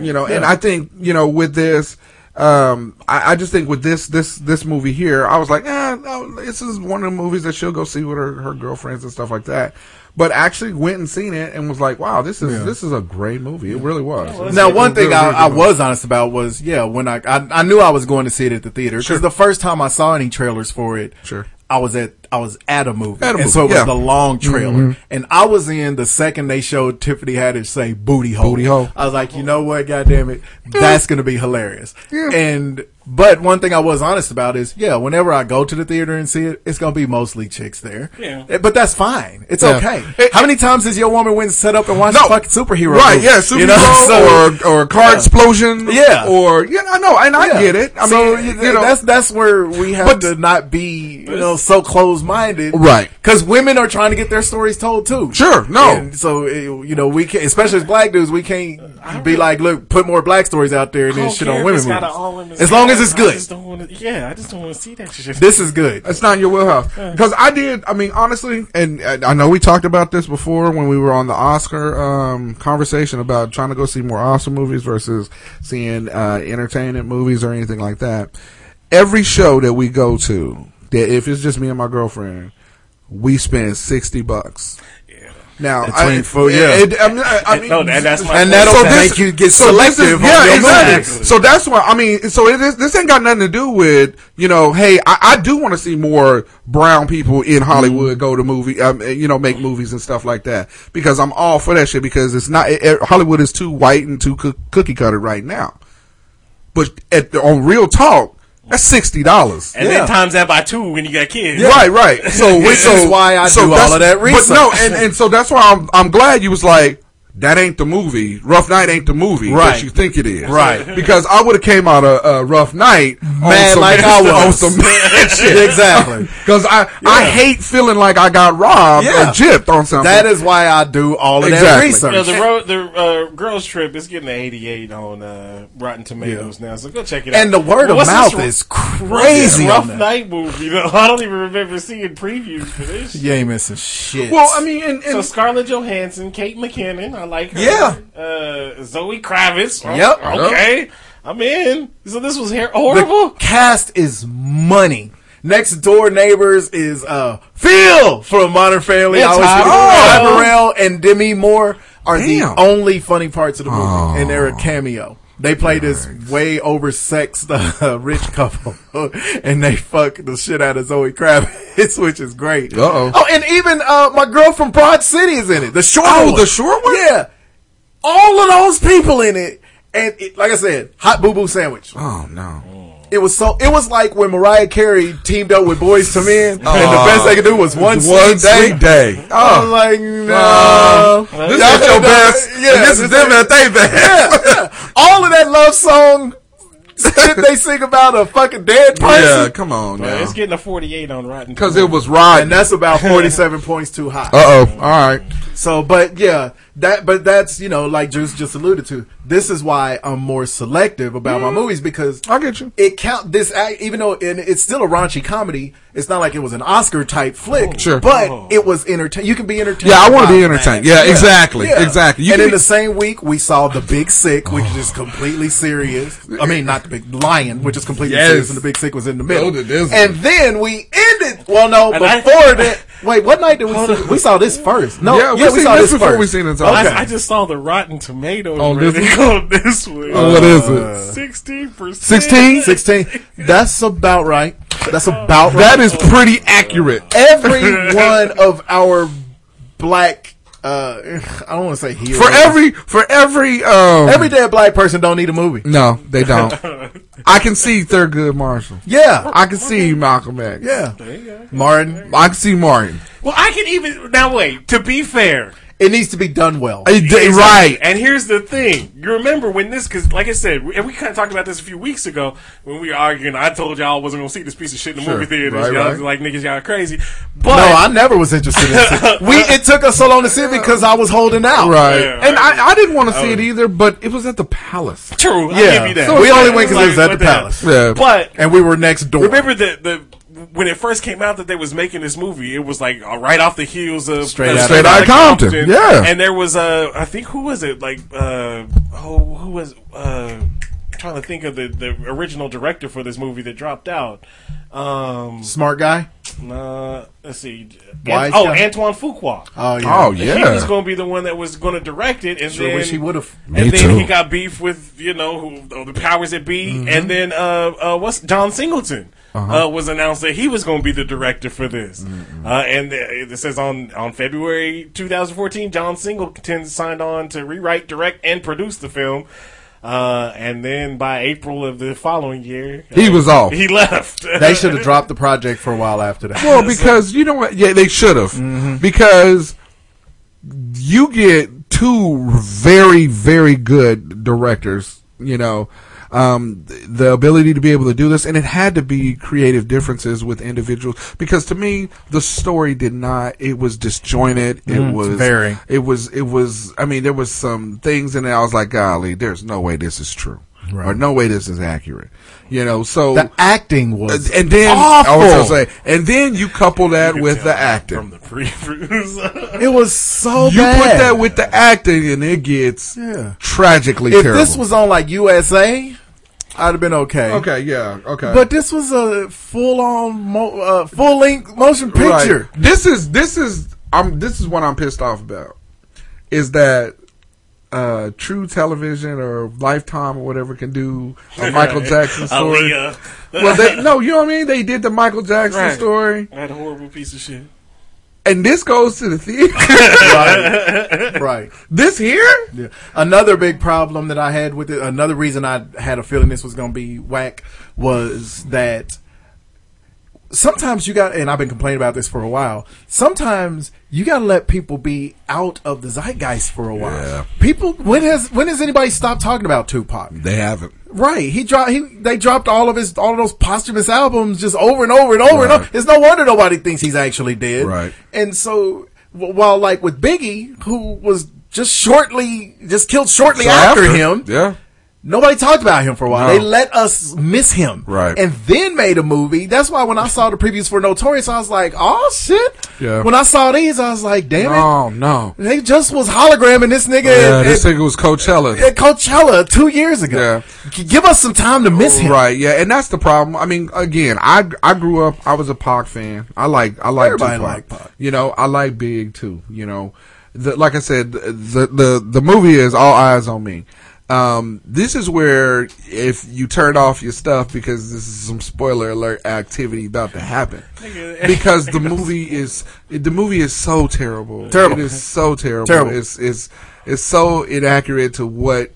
You know, and I think you know with this. Um, I, I just think with this this this movie here, I was like, eh, no, this is one of the movies that she'll go see with her, her girlfriends and stuff like that. But actually went and seen it and was like, wow, this is Yeah. this is a great movie. It really was. Now, one thing really, I, really I was honest about was, yeah, when I, I I knew I was going to see it at the theater because Sure. the first time I saw any trailers for it, Sure. I was at I was at a movie, At a and movie, so it was yeah. the long trailer, Mhm. and I was in the second they showed Tiffany Haddish say "booty hole." Booty hole. I was like, you know what, goddamn it, that's gonna be hilarious. Yeah. And but one thing I was honest about is, yeah, whenever I go to the theater and see it, it's gonna be mostly chicks there. Yeah. Eh, but that's fine. It's Yeah. okay. How many times has your woman went set up and watched No. a fucking superhero? Right, movie? yeah, superhero You know? [LAUGHS] So- or or car Yeah. explosion, Yeah. or yeah, I know, and I Yeah. get it. I so mean, you, you know, that's that's where we have But- to not be you know so close minded, Right. Because women are trying to get their stories told too. Sure, no. And so eh, you know we can't, especially as black dudes, we can't be like, look, put more black stories out there and then shit on women it's got movies. all women's As long as cast. it's I good. just don't wanna, yeah, I just don't want to see that shit. This is good. It's not in your wheelhouse. Because I did, I mean, honestly, and, and I know we talked about this before when we were on the Oscar um, conversation about trying to go see more Oscar movies versus seeing uh, entertainment movies or anything like that. Every show that we go to, that if it's just me and my girlfriend, we spend 60 bucks. Now, Between I, food, yeah. it- I mean, I, I mean, No, that- that's my And that'll so make you get so this is- selective on yeah, your exactly. movies. So that's why I mean. So it is, this ain't got nothing to do with you know. Hey, I, I do want to see more brown people in Hollywood mm-hmm. go to movie, um, eh, you know, make movies and stuff like that. Because I'm all for that shit. Because it's not it, it- Hollywood is too white and too coo- cookie cutter right now. But at the, on real talk, that's sixty dollars. And then times that by two when you got kids. Right, right. [LAUGHS] So, Which so, is why I do all that's- of that But no, and, and so that's why I'm I'm glad you was like that ain't the movie. Rough Night ain't the movie Right. that you think it is. Right. [LAUGHS] Because I would have came out of uh, Rough Night Mad on some, like [LAUGHS] I was. on [LAUGHS] some mad shit. Exactly. Because I I hate feeling like I got robbed Yeah. or gypped on something. That is why I do all of that Exactly. research. Yeah, the road, the uh, girls trip is getting an 88 on uh, Rotten Tomatoes now, so go check it out. And the word of mouth this- is crazy Rough on that. night movie. Though? I don't even remember seeing previews for this. You ain't missing shit. well, I mean, and, So and Scarlett Johansson, Kate McKinnon, I like her. Yeah. Uh, Zoe Kravitz. oh, Yep. Okay. I'm in. So this was hair the horrible. cast is money. Next door neighbors is uh Phil from Modern Family. Yeah, I always Ty forget- Burrell. Ty Burrell and Demi Moore are Damn. the only funny parts of the movie, Oh. and they're a cameo. They play this way oversexed [LAUGHS] uh, rich couple, [LAUGHS] and they fuck the shit out of Zoe Kravitz, [LAUGHS] which is great. Uh-oh. Oh, and even uh, my girl from Broad City is in it. The short Oh, one. the short one? Yeah, all of those people in it, and it, like I said, hot boo boo sandwich. oh no. It was so. It was like when Mariah Carey teamed up with Boyz II Men, and the best they could do was one, One sweet day. sweet day. I was Oh, like, no. this is your best. Yeah, and this is them at they best. yeah, yeah. [LAUGHS] All of that love song shit they sing about a fucking dead person. Yeah, come on Uh, now. it's getting a 48 on Rotten. Because it was right. And that's about forty-seven points too high. Uh oh. All right. So, but yeah, that, but that's, you know, like Juice just alluded to. This is why I'm more selective about my mm. movies because I get you. it count this, act- even though and it's still a raunchy comedy, it's not like it was an Oscar type flick. Oh. Sure. But oh. it was entertain. You can be entertained. Yeah, I wanna be entertained. that. Yeah, exactly, exactly. You and in be- the same week, we saw The Big Sick, which is oh. completely serious. I mean, not The Big Lion, which is completely Yes. serious, and The Big Sick was in the middle. Oh. And then we ended. Well, no, And I- before [LAUGHS] that. Wait, what night did we see? We saw this first. No, Yeah, yeah, we we, saw this this before first. we seen it. I, Okay. I just saw the Rotten Tomatoes Oh, this rating one? [LAUGHS] on this one. Oh, what is it? Sixteen percent. 16? 16. That's about right. That's about right. That is pretty accurate. every one of our black. Uh, I don't want to say heroes. For every, for every, um, every dead black person don't need a movie. no, they don't. [LAUGHS] I can see Thurgood Marshall. Yeah, I can see Malcolm X. yeah. Martin. I can see Martin. Well, I can even now wait. To be fair, It needs to be done well. Exactly. Right. And here's the thing. You remember when this, because like I said, and we kind of talked about this a few weeks ago when we were arguing. I told y'all I wasn't going to see this piece of shit in the Sure. movie theaters. Right, y'all right. like, niggas, y'all are crazy. But, no, I never was interested in [LAUGHS] it. We it took us so long to see it because I was holding out. Right. Yeah, and right. I, I didn't want to see Oh. it either, but it was at the palace. True. I'll Yeah. give you that. So we only went because it was at the what hell? palace. Yeah. But And we were next door. remember the the when it first came out that they was making this movie, it was like uh, right off the heels of Straight uh, Outta Straight Outta Compton, yeah. And there was uh, I think who was it? Like uh, oh, who was uh, I'm trying to think of the the original director for this movie that dropped out. Um, Smart guy. uh, let's see. Wise oh, guy? Antoine Fuqua. Oh yeah. Oh, He was going to be the one that was going to direct it, and Sure then wish he would have. Me and then too. he got beef with you know who, oh, the powers that be, Mm-hmm. and then uh, uh, what's John Singleton Uh-huh. uh, was announced that he was going to be the director for this, uh, and it says on on February 2014, John Singleton signed on to rewrite, direct, and produce the film. Uh, and then by April of the following year, He uh, was off. He left. [LAUGHS] They should have dropped the project for a while after that. Well, because you know what? Yeah, they should have. Mm-hmm. Because you get two very, very good directors. You know, um, the ability to be able to do this, and it had to be creative differences with individuals. Because to me, the story did not. It was disjointed. It was very. It was. It was. I mean, there was some things in. I was like, golly, there's no way this is true. Or no way this is accurate. You know, so The acting was and then awful. I was gonna say, and then you couple that You with the acting. from the previews. [LAUGHS] it was so you bad. put that with the acting, and it gets Yeah. tragically if terrible. this was on like USA, I'd have been okay. okay, yeah, okay, But this was a full on, mo- uh, full length motion Right. picture. This is this is I'm this is what I'm pissed off about. Is that uh, True Television or Lifetime or whatever can do a [LAUGHS] Michael Jackson story? Aaliyah. well, they [LAUGHS] no, you know what I mean. They did the Michael Jackson Right. story, That horrible piece of shit. and this goes to the theater. [LAUGHS] right. right. this here, Yeah. Another big problem that I had with it, another reason I had a feeling this was going to be whack was that sometimes you got, and I've been complaining about this for a while, sometimes you got to let people be out of the zeitgeist for a while. Yeah. People, when has, when has anybody stopped talking about Tupac? they haven't. Right. He dropped. He they dropped all of his all of those posthumous albums just over and over and over and over. It's no wonder nobody thinks he's actually dead. Right. And so, while like with Biggie, who was just shortly just killed shortly So after, him, yeah. Nobody talked about him for a while. No. They let us miss him. Right. And then made a movie. That's why when I saw the previews for Notorious, I was like, oh shit. Yeah. When I saw these, I was like, damn it. Oh no. They just was hologramming this nigga Yeah, at, this at- thing was Coachella. at Coachella two years ago. G- Give us some time to miss him. Right, yeah, and that's the problem. I mean, again, I I grew up. I was a Pac fan. I like I like Everybody Tupac. liked Pac. You know, I like Big too. You know, the, like I said, the the the movie is all eyes on me. Um, this is where if you turn off your stuff because this is some spoiler alert activity about to happen. because the [LAUGHS] movie is the movie is so terrible. Terrible. It is so terrible. Terrible. It's it's it's so inaccurate to what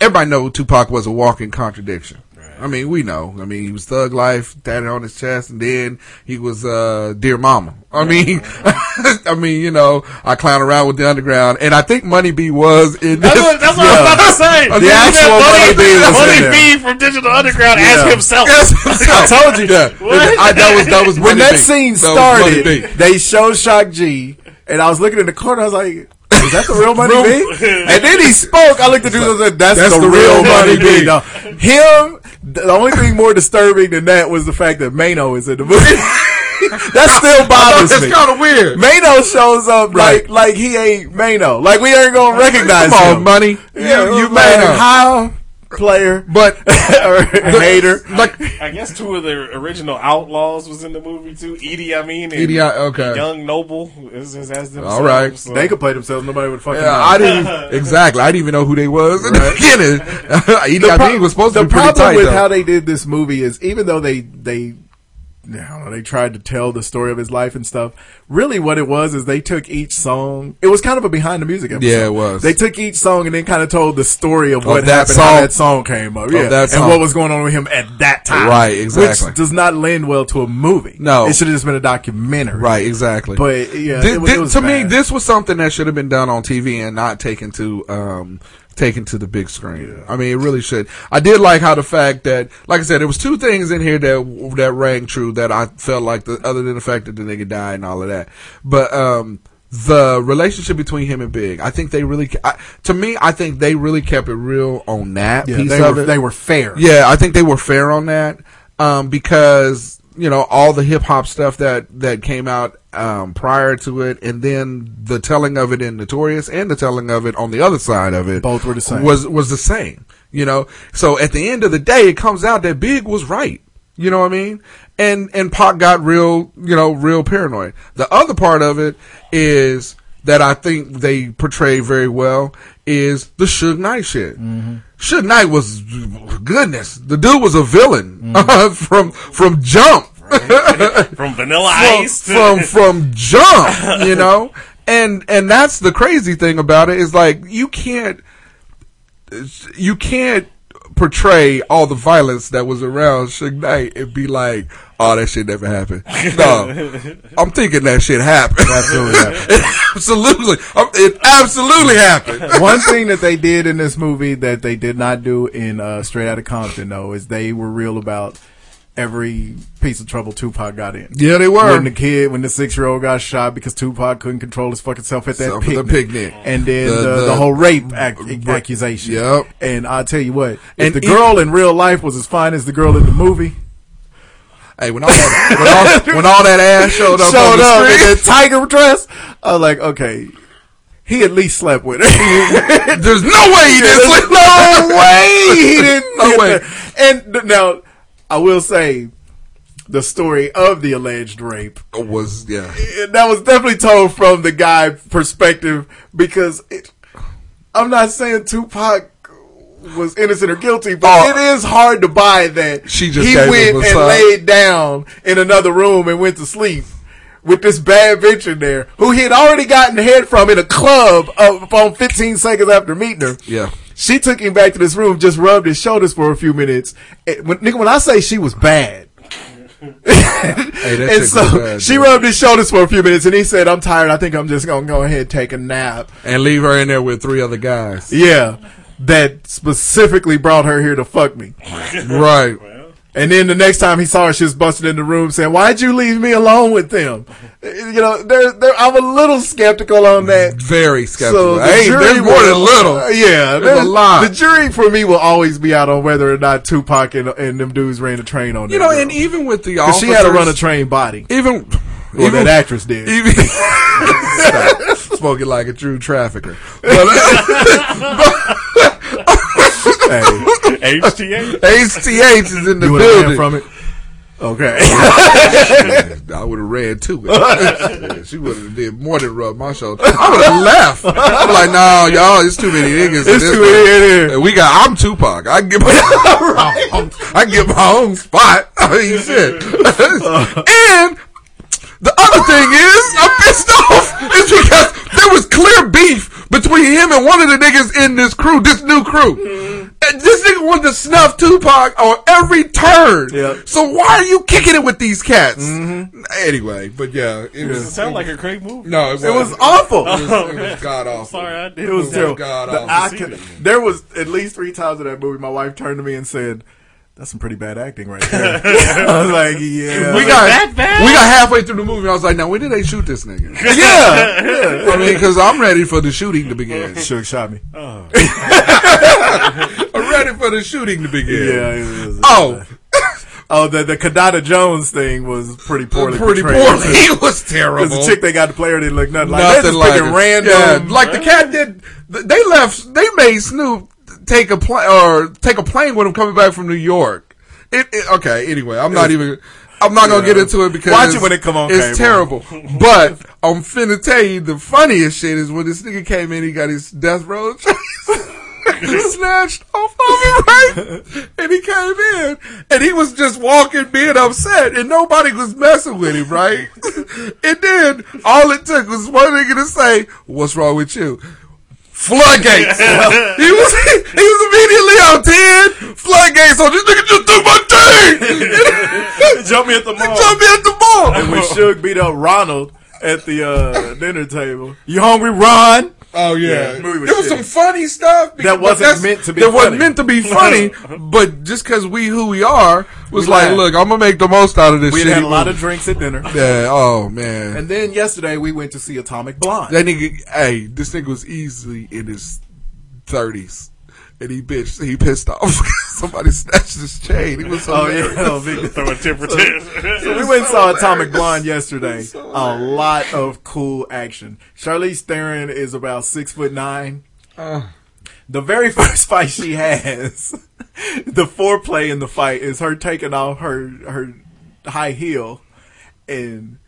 everybody know Tupac was a walking contradiction. I mean, we know. I mean, he was thug life, tatted on his chest, and then he was uh, dear mama. I mean, [LAUGHS] I mean, you know, I clown around with the underground, and I think Money B was in this. That's what, that's what I was about to say. The [LAUGHS] The actual Money B was in Money there. B from Digital Underground Yeah. as [LAUGHS] himself. I told you. Yeah, I, that was that was when Money that B. scene That was Money B. started, they showed Shock G, and I was looking in the corner. I was like, "Is that the real Money B?" [LAUGHS] And then he spoke. I looked at dude and said, "That's, That's the, the real real Money B." Him. The only thing more disturbing than that was the fact that Mano is in the movie. [LAUGHS] that still [LAUGHS] bothers That's me. kind of weird. Mano shows up Right. like like he ain't Mano. Like we ain't gonna recognize Come on, him. Money. Yeah, you, you like, man. how player, But [LAUGHS] or [LAUGHS] hater. like I guess two of the original outlaws was in the movie too. Edie, I mean, and Edie, okay. Young Noble is, is as themselves. All right. so- They could play themselves. Nobody would fucking. Yeah, know. I didn't [LAUGHS] exactly. I didn't even know who they was in the beginning. Edie The pro- Amin was supposed the to be pretty problem tight with though. how they did this movie is even though they they I don't know, they tried to tell the story of his life and stuff. Really, what it was is they took each song. It was kind of a behind the music episode. Yeah, it was. They took each song and then kind of told the story of what Of that happened, how song. that song came up, yeah, and what was going on with him at that time, Right, exactly. Which does not lend well to a movie. No. it should have just been a documentary, Right, exactly. But yeah, Thi- it, was- thi- it to me, this was something that should have been done on TV and not taken to um, taken to the big screen. I mean, it really should. I did like how the fact that, like I said, there was two things in here that that rang true that I felt like, the, other than the fact that the nigga died and all of that, but um, the relationship between him and Big, I think they really, I, to me, I think they really kept it real on that Yeah, piece they of were- it. they were fair. Yeah, I think they were fair on that um, because you know all the hip hop stuff that that came out um, prior to it, and then the telling of it in Notorious and the telling of it on the other side of it, Both were the same. Was was the same. You know, so at the end of the day, it comes out that Big was right. You know what I mean? And and Pac got real, you know, real paranoid. The other part of it is that I think they portray very well is the Suge Knight shit. Suge Knight was goodness. The dude was a villain [LAUGHS] from from jump. From Vanilla from, Ice to- from from jump, you [LAUGHS] know, and and that's the crazy thing about it is like you can't you can't portray all the violence that was around Suge Knight and be like, oh, that shit never happened. [LAUGHS] No, I'm thinking that shit happened. Absolutely happened. [LAUGHS] absolutely, Um, it absolutely happened. One thing that they did in this movie that they did not do in uh, Straight Outta Compton, though, is they were real about every piece of trouble Tupac got in. Yeah, they were. When the kid, when the six year old got shot because Tupac couldn't control his fucking self at that Self picnic. picnic. and then The- the, the, the- whole rape ac- accusation. Yep. And I tell you what, if And the it- girl in real life was as fine as the girl in the movie, Hey, when all that, when all, when all that ass showed up, on showed the up in that tiger dress, I was like, okay. He at least slept with her. There's no way he [LAUGHS] didn't sleep. No way he didn't. [LAUGHS] No way. And now, I will say, the story of the alleged rape was yeah. that was definitely told from the guy perspective because it, I'm not saying Tupac was innocent or guilty, but Oh. it is hard to buy that She just he went and laid down in another room and went to sleep with this bad bitch in there who he had already gotten head from in a club of, on 15 seconds after meeting her. Yeah. She took him back to this room, just rubbed his shoulders for a few minutes. And when, nigga, when I say she was bad, [LAUGHS] Hey, and so bad, she dude. rubbed his shoulders for a few minutes, and he said, "I'm tired. I think I'm just gonna go ahead and take a nap." and leave her in there with three other guys. Yeah, that specifically brought her here to fuck me. Right. And then the next time he saw her, she was busted in the room saying, "Why'd you leave me alone with them?" You know, there, there, I'm a little skeptical on that. Very skeptical. the hey, jury there's more will- than little. uh, yeah, There's a lot. The jury for me will always be out on whether or not Tupac and, and them dudes ran a train on. You know, girl. and even with the officers, she had to run a train body. Even, Well, even that actress did. Even [LAUGHS] Stop. smoking like a true trafficker. But, [LAUGHS] HTA. HTH HTH is in the You building. from it. Okay. [LAUGHS] I would have ran too. [LAUGHS] it. Yeah, she would have did more than rub my shoulder. I would have left. I'm like, no, y'all, it's too many niggas. in It's this too many in here. We got. I'm Tupac. I can get my. [LAUGHS] I can get my own spot. I mean, shit. Uh. and the other thing is, I'm pissed off is because there was clear beef between him and one of the niggas in this crew, this new crew. Mm-hmm. And this nigga wanted to snuff Tupac on every turn. So why are you kicking it with these cats? Mm-hmm. Anyway, but yeah, it Does it was. sound like a great movie? No, it, It was wasn't. awful. It was, it was oh, god awful. Sorry, I did. It was terrible. God The- awful. I could- there was at least three times in that movie. My wife turned to me and said, "That's some pretty bad acting right there." [LAUGHS] I was like, "Yeah." we got that bad? we got halfway through the movie. I was like, now when did they shoot this nigga? [LAUGHS] yeah, yeah. I mean, because I'm ready for the shooting to begin. [LAUGHS] Suge shot me. Oh. I'm ready for the shooting to begin. Yeah. it was- Oh, Oh, the the Kidada Jones thing was pretty poorly. pretty portrayed. poorly. It was terrible. Because the chick they got to play her didn't look nothing like. Nothing like it. random. Yeah, like the cat did. They left. They made Snoop take a plane or take a plane with him coming back from New York. It, it okay. Anyway, I'm not even. I'm not gonna Yeah. get into it because Watch it when it come on It's cable. terrible. [LAUGHS] But I'm finna tell you the funniest shit is when this nigga came in. He got his death row. [LAUGHS] snatched off of him, right? And he came in, and he was just walking, being upset, and nobody was messing with him, right? [LAUGHS] And then all it took was one nigga to say, "What's wrong with you?" Floodgates. [LAUGHS] he was he was immediately on ten floodgates. So this nigga just took my thing. Jump me at the mall. Jump me at the mall. And when Suge beat up Ronald at the uh, dinner table, you hungry, Ron? Oh yeah, the movie was there was shitty. some funny stuff That wasn't meant to be That funny. wasn't meant to be [LAUGHS] funny, uh-huh. but just because we who we are was We like, laughed. look, I'm gonna make the most out of this. Shit. We had a lot of drinks at dinner. [LAUGHS] Yeah. Oh man. And then yesterday we went to see Atomic Blonde. That nigga, hey, this nigga was easily in his thirties, and he bitch, he pissed off. [LAUGHS] Somebody snatched his chain. He was [LAUGHS] oh, [LAUGHS] oh, so Oh mad. yeah, oh, big Throw a tip for So, ten. so we went and saw Atomic Blonde yesterday. a lot of cool action. Charlize Theron is about six foot nine. Uh. the very first fight she has, the foreplay in the fight is her taking off her her high heel and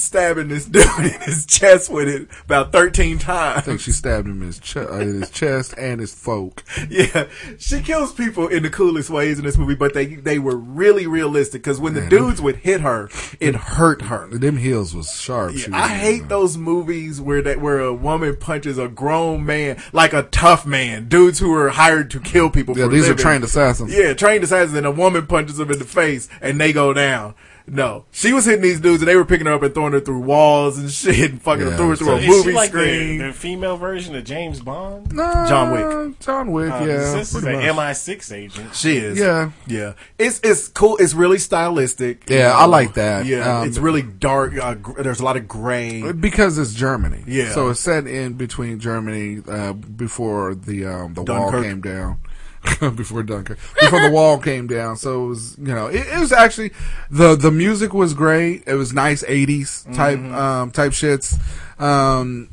stabbing this [LAUGHS] dude in his chest with it about thirteen times. I think she stabbed him in his, ch- uh, in his chest and his folk. [LAUGHS] Yeah, she kills people in the coolest ways in this movie, but they they were really realistic because when the Man, them- dudes would hit her, it hurt her. [LAUGHS] Them heels was sharp. she I hate those movies where that where a woman punches a grown man like a tough man, dudes who are hired to kill people. Yeah, these are trained assassins. Yeah, trained assassins, and a woman punches them in the face and they go down. No, she was hitting these dudes and they were picking her up and throwing her through walls and [LAUGHS] shit, and fucking Yeah, threw her through So a is movie she like screen. the, the female version of James Bond? Nah, John Wick. John Wick, Uh, yeah. This is an. MI6 agent. She is. Yeah. Yeah. It's it's cool. It's really stylistic. Yeah, you I like that. Yeah. Um, it's really dark. Uh, gr- there's a lot of gray. Because it's Germany. Yeah. So it's set in between Germany uh, before the um, the wall came down. [LAUGHS] before Dunkirk. Before the wall came down. So it was, you know, it, it was actually the the music was great. It was nice 80s type Mhm. um type shits. Um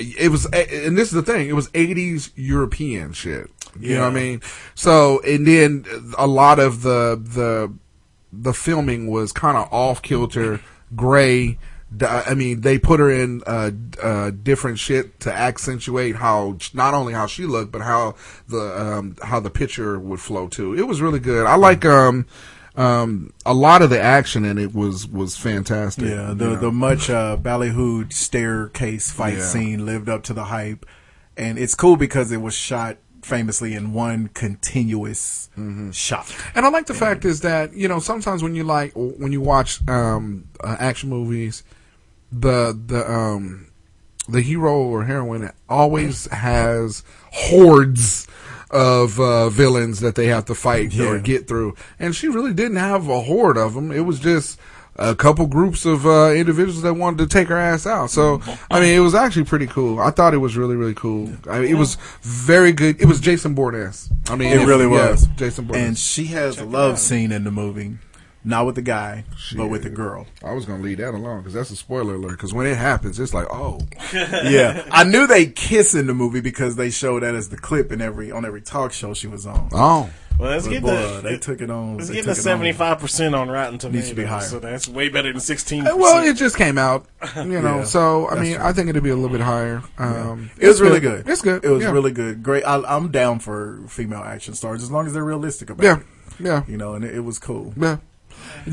it was and this is the thing, it was 80s European shit. You know what I mean? So and then a lot of the the the filming was kind of off kilter, gray. I mean, they put her in uh, uh, different shit to accentuate how not only how she looked, but how the um, how the picture would flow too. It was really good. I like um, um, a lot of the action in it was was fantastic. Yeah, you the know. the much uh, ballyhooed staircase fight Yeah. scene lived up to the hype, and it's cool because it was shot famously in one continuous Mm-hmm. shot. And I like the fact is that you know sometimes when you like when you watch um, uh, action movies, the the um, the hero or heroine always has hordes of uh, villains that they have to fight or get through, and she really didn't have a horde of them. It was just a couple groups of uh, individuals that wanted to take her ass out. So I mean, it was actually pretty cool. I thought it was really really cool. I mean, it was very good. It was Jason Bourne. I mean, it if- really yeah, was. Jason Bourne. and she has a love scene in the movie, not with the guy, but with the girl. I was gonna leave that alone because that's a spoiler alert. Because when it happens, it's like, oh, [LAUGHS] yeah, I knew they kiss in the movie because they showed that as the clip in every on every talk show she was on. Oh. Well, let's But get boy, the they took it on. Let's get the took it on. seventy five percent on Rotten Tomatoes. Needs to be higher. So that's way better than sixteen. Uh, well, it just came out, you know. Yeah, so I mean, true. I think it'd be a little bit higher. Um, It was really good. It's good. It was yeah. really good. Great. I, I'm down for female action stars as long as they're realistic about Yeah, it. yeah. You know, and it, it was cool. Yeah.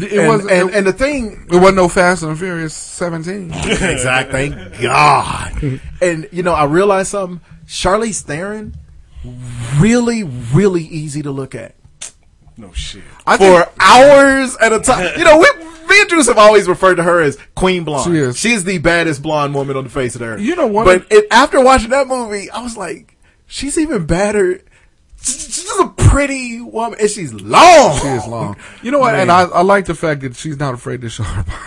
It, it and, wasn't. and, it, and the thing, it wasn't no Fast and Furious 17. [LAUGHS] exactly. Thank God. and you know, I realized something. Charlize Theron, really, really easy to look at no shit. I for think- hours at a time. [LAUGHS] You know, we, me and Juice have always referred to her as Queen Blonde. She is. She's the baddest blonde woman on the face of the earth. You know what? But it, after watching that movie, I was like, she's even badder. She's just a pretty woman, and she's long. She is long. [LAUGHS] You know what? And I, I like the fact that she's not afraid to show her body.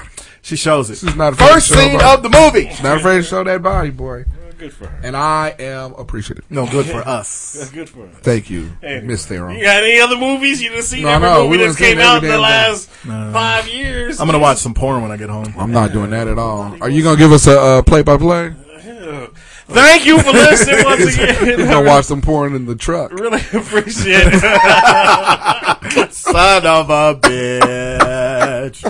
She shows it. She's not afraid First to show her scene body. of the movie. She's not afraid to show that body, boy. Good for her. And I am appreciative. No, good for us. [LAUGHS] That's good for her. Thank you, Anyway. Miss Theron. You got any other movies you done seen? No, every no, movie we that's came out in the last thing. five years. I'm gonna watch some porn when I get home. I'm not doing that at all. Are you gonna give us a uh, play-by-play? Thank you for listening once again. We're gonna watch some porn in the truck. Really appreciate it. [LAUGHS] Son of a bitch.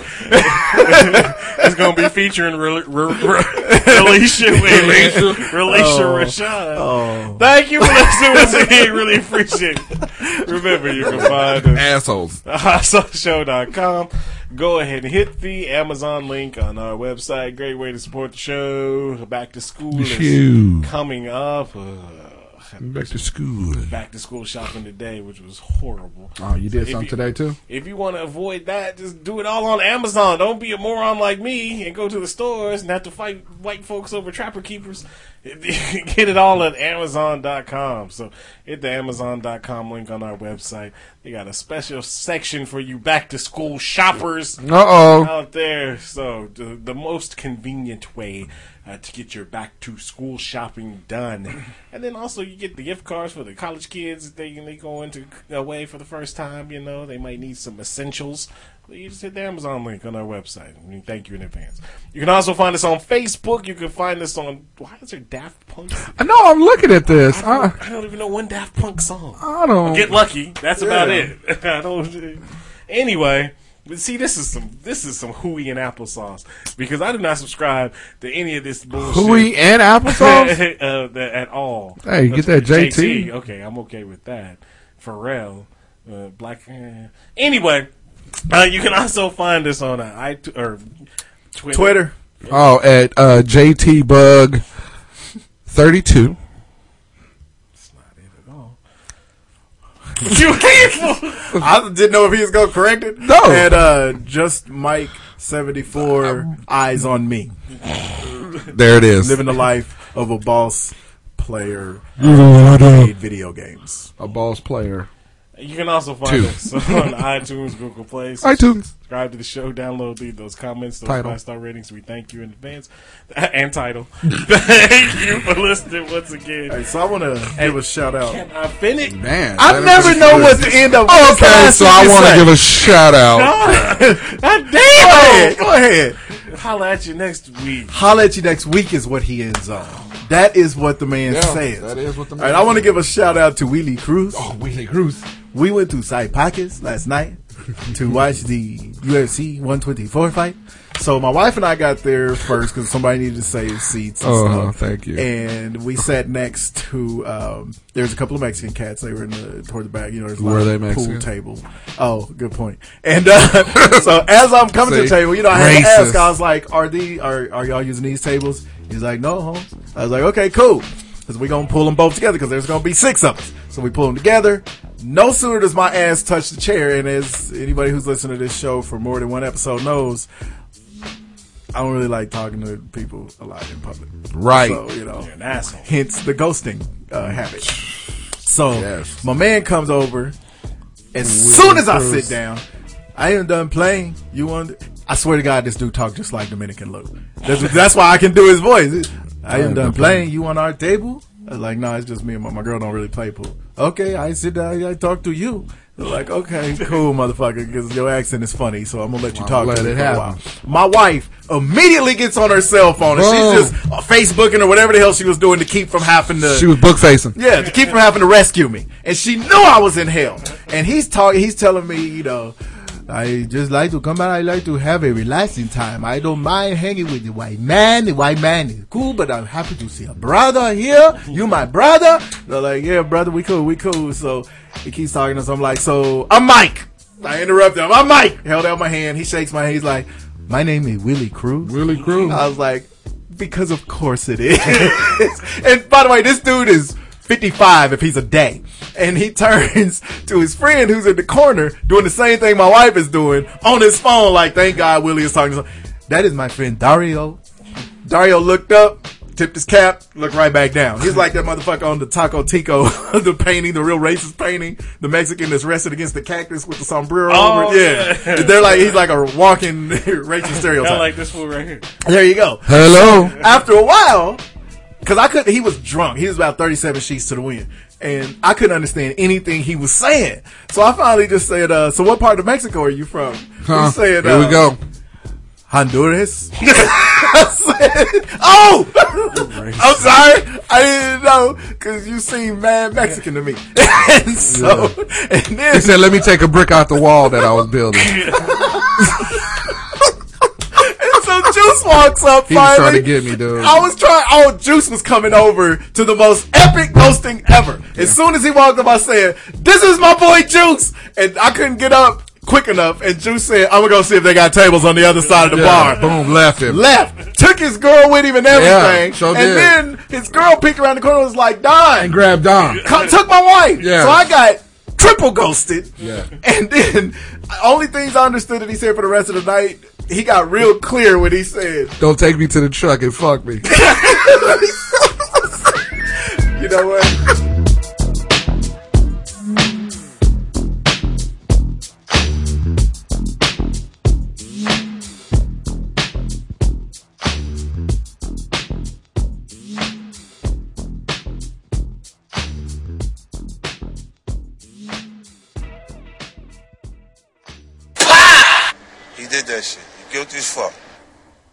it's going to be featuring Re- Re- Re- Phylicia Phylicia. Phylicia Oh. Rashad. Oh. Thank you for listening once again. Really appreciate it. Remember, you can find us Assholes. at hotsauceshow.com. Go ahead and hit the Amazon link on our website. Great way to support the show. Back to school is coming up. Uh, Back to school. back to school shopping today, which was horrible. Oh, you did something you- today too? If you want to avoid that, just do it all on Amazon. Don't be a moron like me and go to the stores and have to fight white folks over trapper keepers. [LAUGHS] Get it all at Amazon.com. So hit the Amazon.com link on our website. They got a special section for you back to school shoppers Uh-oh. out there. So the, the most convenient way uh, to get your back to school shopping done, [CLEARS THROAT] and then also you get the gift cards for the college kids. They they go into away for the first time. You know they might need some essentials. You just hit the Amazon link on our website. We thank you in advance. You can also find us on Facebook. You can find us on. Why is there Daft Punk? I know. I'm looking at this. I I, don't, I don't even know one Daft Punk song. I don't. Get lucky. That's about it. [LAUGHS] I don't. Anyway, but see, this is some this is some hooey and applesauce because I do not subscribe to any of this bullshit. Hooey and applesauce? [LAUGHS] uh, that, at all. Hey, get that JT. Okay, I'm okay with that. Pharrell, uh, Black. eh. Anyway, uh, you can also find us on uh, iTunes or Twitter. Twitter. Oh, at uh, JT Bug 32. [LAUGHS] You hateful. I didn't know if he was going to correct it. No. And uh, just Mike seventy four eyes on me. There it is. Living the life of a boss player. What played video games. A boss player. You can also find Two. us [LAUGHS] on iTunes, Google Play. iTunes. Subscribe to the show. Download leave those comments, those Title. five star ratings. We thank you in advance. [LAUGHS] And title. [LAUGHS] thank you for listening once again. Hey, so I want to give a shout out. Can I finish? Man. I never know good. what the end of. Okay, so I want to give a shout out. God Go damn! ahead. Go ahead. Holla at you next week. Holla at you next week is what he ends on. That is what the man Yeah, says. that is what the All man right, I want to give a shout out to Willie Cruz. Oh, Willie Cruz. We went to Side Pockets last night to watch the UFC 124 fight. So my wife and I got there first because somebody needed to save seats. And Oh, stuff. thank you. And we sat next to. Um, there's a couple of Mexican cats. They were in the toward the back. You know, there's a Were they pool table. Oh, good point. And uh, [LAUGHS] so as I'm coming to the table, you know, I had to ask. I was like, "Are the are are y'all using these tables?" He's like, "No, Holmes." I was like, "Okay, cool." Because we're gonna pull them both together because there's gonna be six of us. So we pull them together. No sooner does my ass touch the chair, and as anybody who's listened to this show for more than one episode knows, I don't really like talking to people a lot in public. Right. So, you know, You're an asshole. hence the ghosting uh, habit. So Yes. my man comes over. As soon as I sit down, I ain't done playing. You want? I swear to God, this dude talk just like Dominican Lou. That's, that's why I can do his voice. I ain't done playing. You on our table? I was like, no, it's just me and my, my girl don't really play pool. Okay, I sit down. I talk to you. They're like, okay, cool, motherfucker, because your accent is funny, so I'm gonna let you talk let to me it happen. My wife immediately gets on her cell phone and she's just uh, Facebooking or whatever the hell she was doing to keep from having to. She was book facing. Yeah, to keep from having to rescue me. And she knew I was in hell. And he's talking, he's telling me, you know, I just like to come out. I like to have a relaxing time. I don't mind hanging with the white man. The white man is cool, but I'm happy to see a brother here. You my brother. They're like, yeah, brother, we cool, we cool. So he keeps talking to us. I'm like, so I'm Mike. I interrupt him. I'm Mike. Held out my hand. He shakes my hand. He's like, my name is Willie Cruz. Willie Cruz. I was like, because of course it is. [LAUGHS] and by the way, this dude is 55 if he's a day. And he turns [LAUGHS] to his friend who's in the corner doing the same thing my wife is doing on his phone, like, thank God Willie is talking to some- That is my friend Dario. Dario looked up, tipped his cap, looked right back down. He's like that motherfucker on the Taco Tico, [LAUGHS] the painting, the real racist painting, the Mexican that's rested against the cactus with the sombrero Oh, over it. Yeah. yeah. They're like, he's like a walking [LAUGHS] racist stereotype. I like this fool right here. There you go. Hello. After a while, because I couldn't, he was drunk. He was about 37 sheets to the wind. And I couldn't understand anything he was saying. So I finally just said, uh, so what part of Mexico are you from? Huh. He said, Here we uh, go. Honduras. [LAUGHS] I said, oh! I'm sorry. I didn't know because you seem mad Mexican to me. [LAUGHS] and so, and then He said, "Let me take a brick out the wall that I was building." [LAUGHS] walks up He finally. trying to get me, dude. I was trying. Oh, Juice was coming over to the most epic ghosting ever. As soon as he walked up, I said, "This is my boy Juice," and I couldn't get up quick enough. And Juice said, "I'm gonna go see if they got tables on the other side of the Yeah, bar." Boom, left him. Left, took his girl with him and everything, Yeah, sure and did. then his girl peeked around the corner and was like, "Don," And grabbed Don. Took my wife. Yeah. So I got triple ghosted. Yeah. [LAUGHS] And then only things I understood that he said for the rest of the night, he got real clear when he said, Don't take me to the truck and fuck me. [LAUGHS] you know what?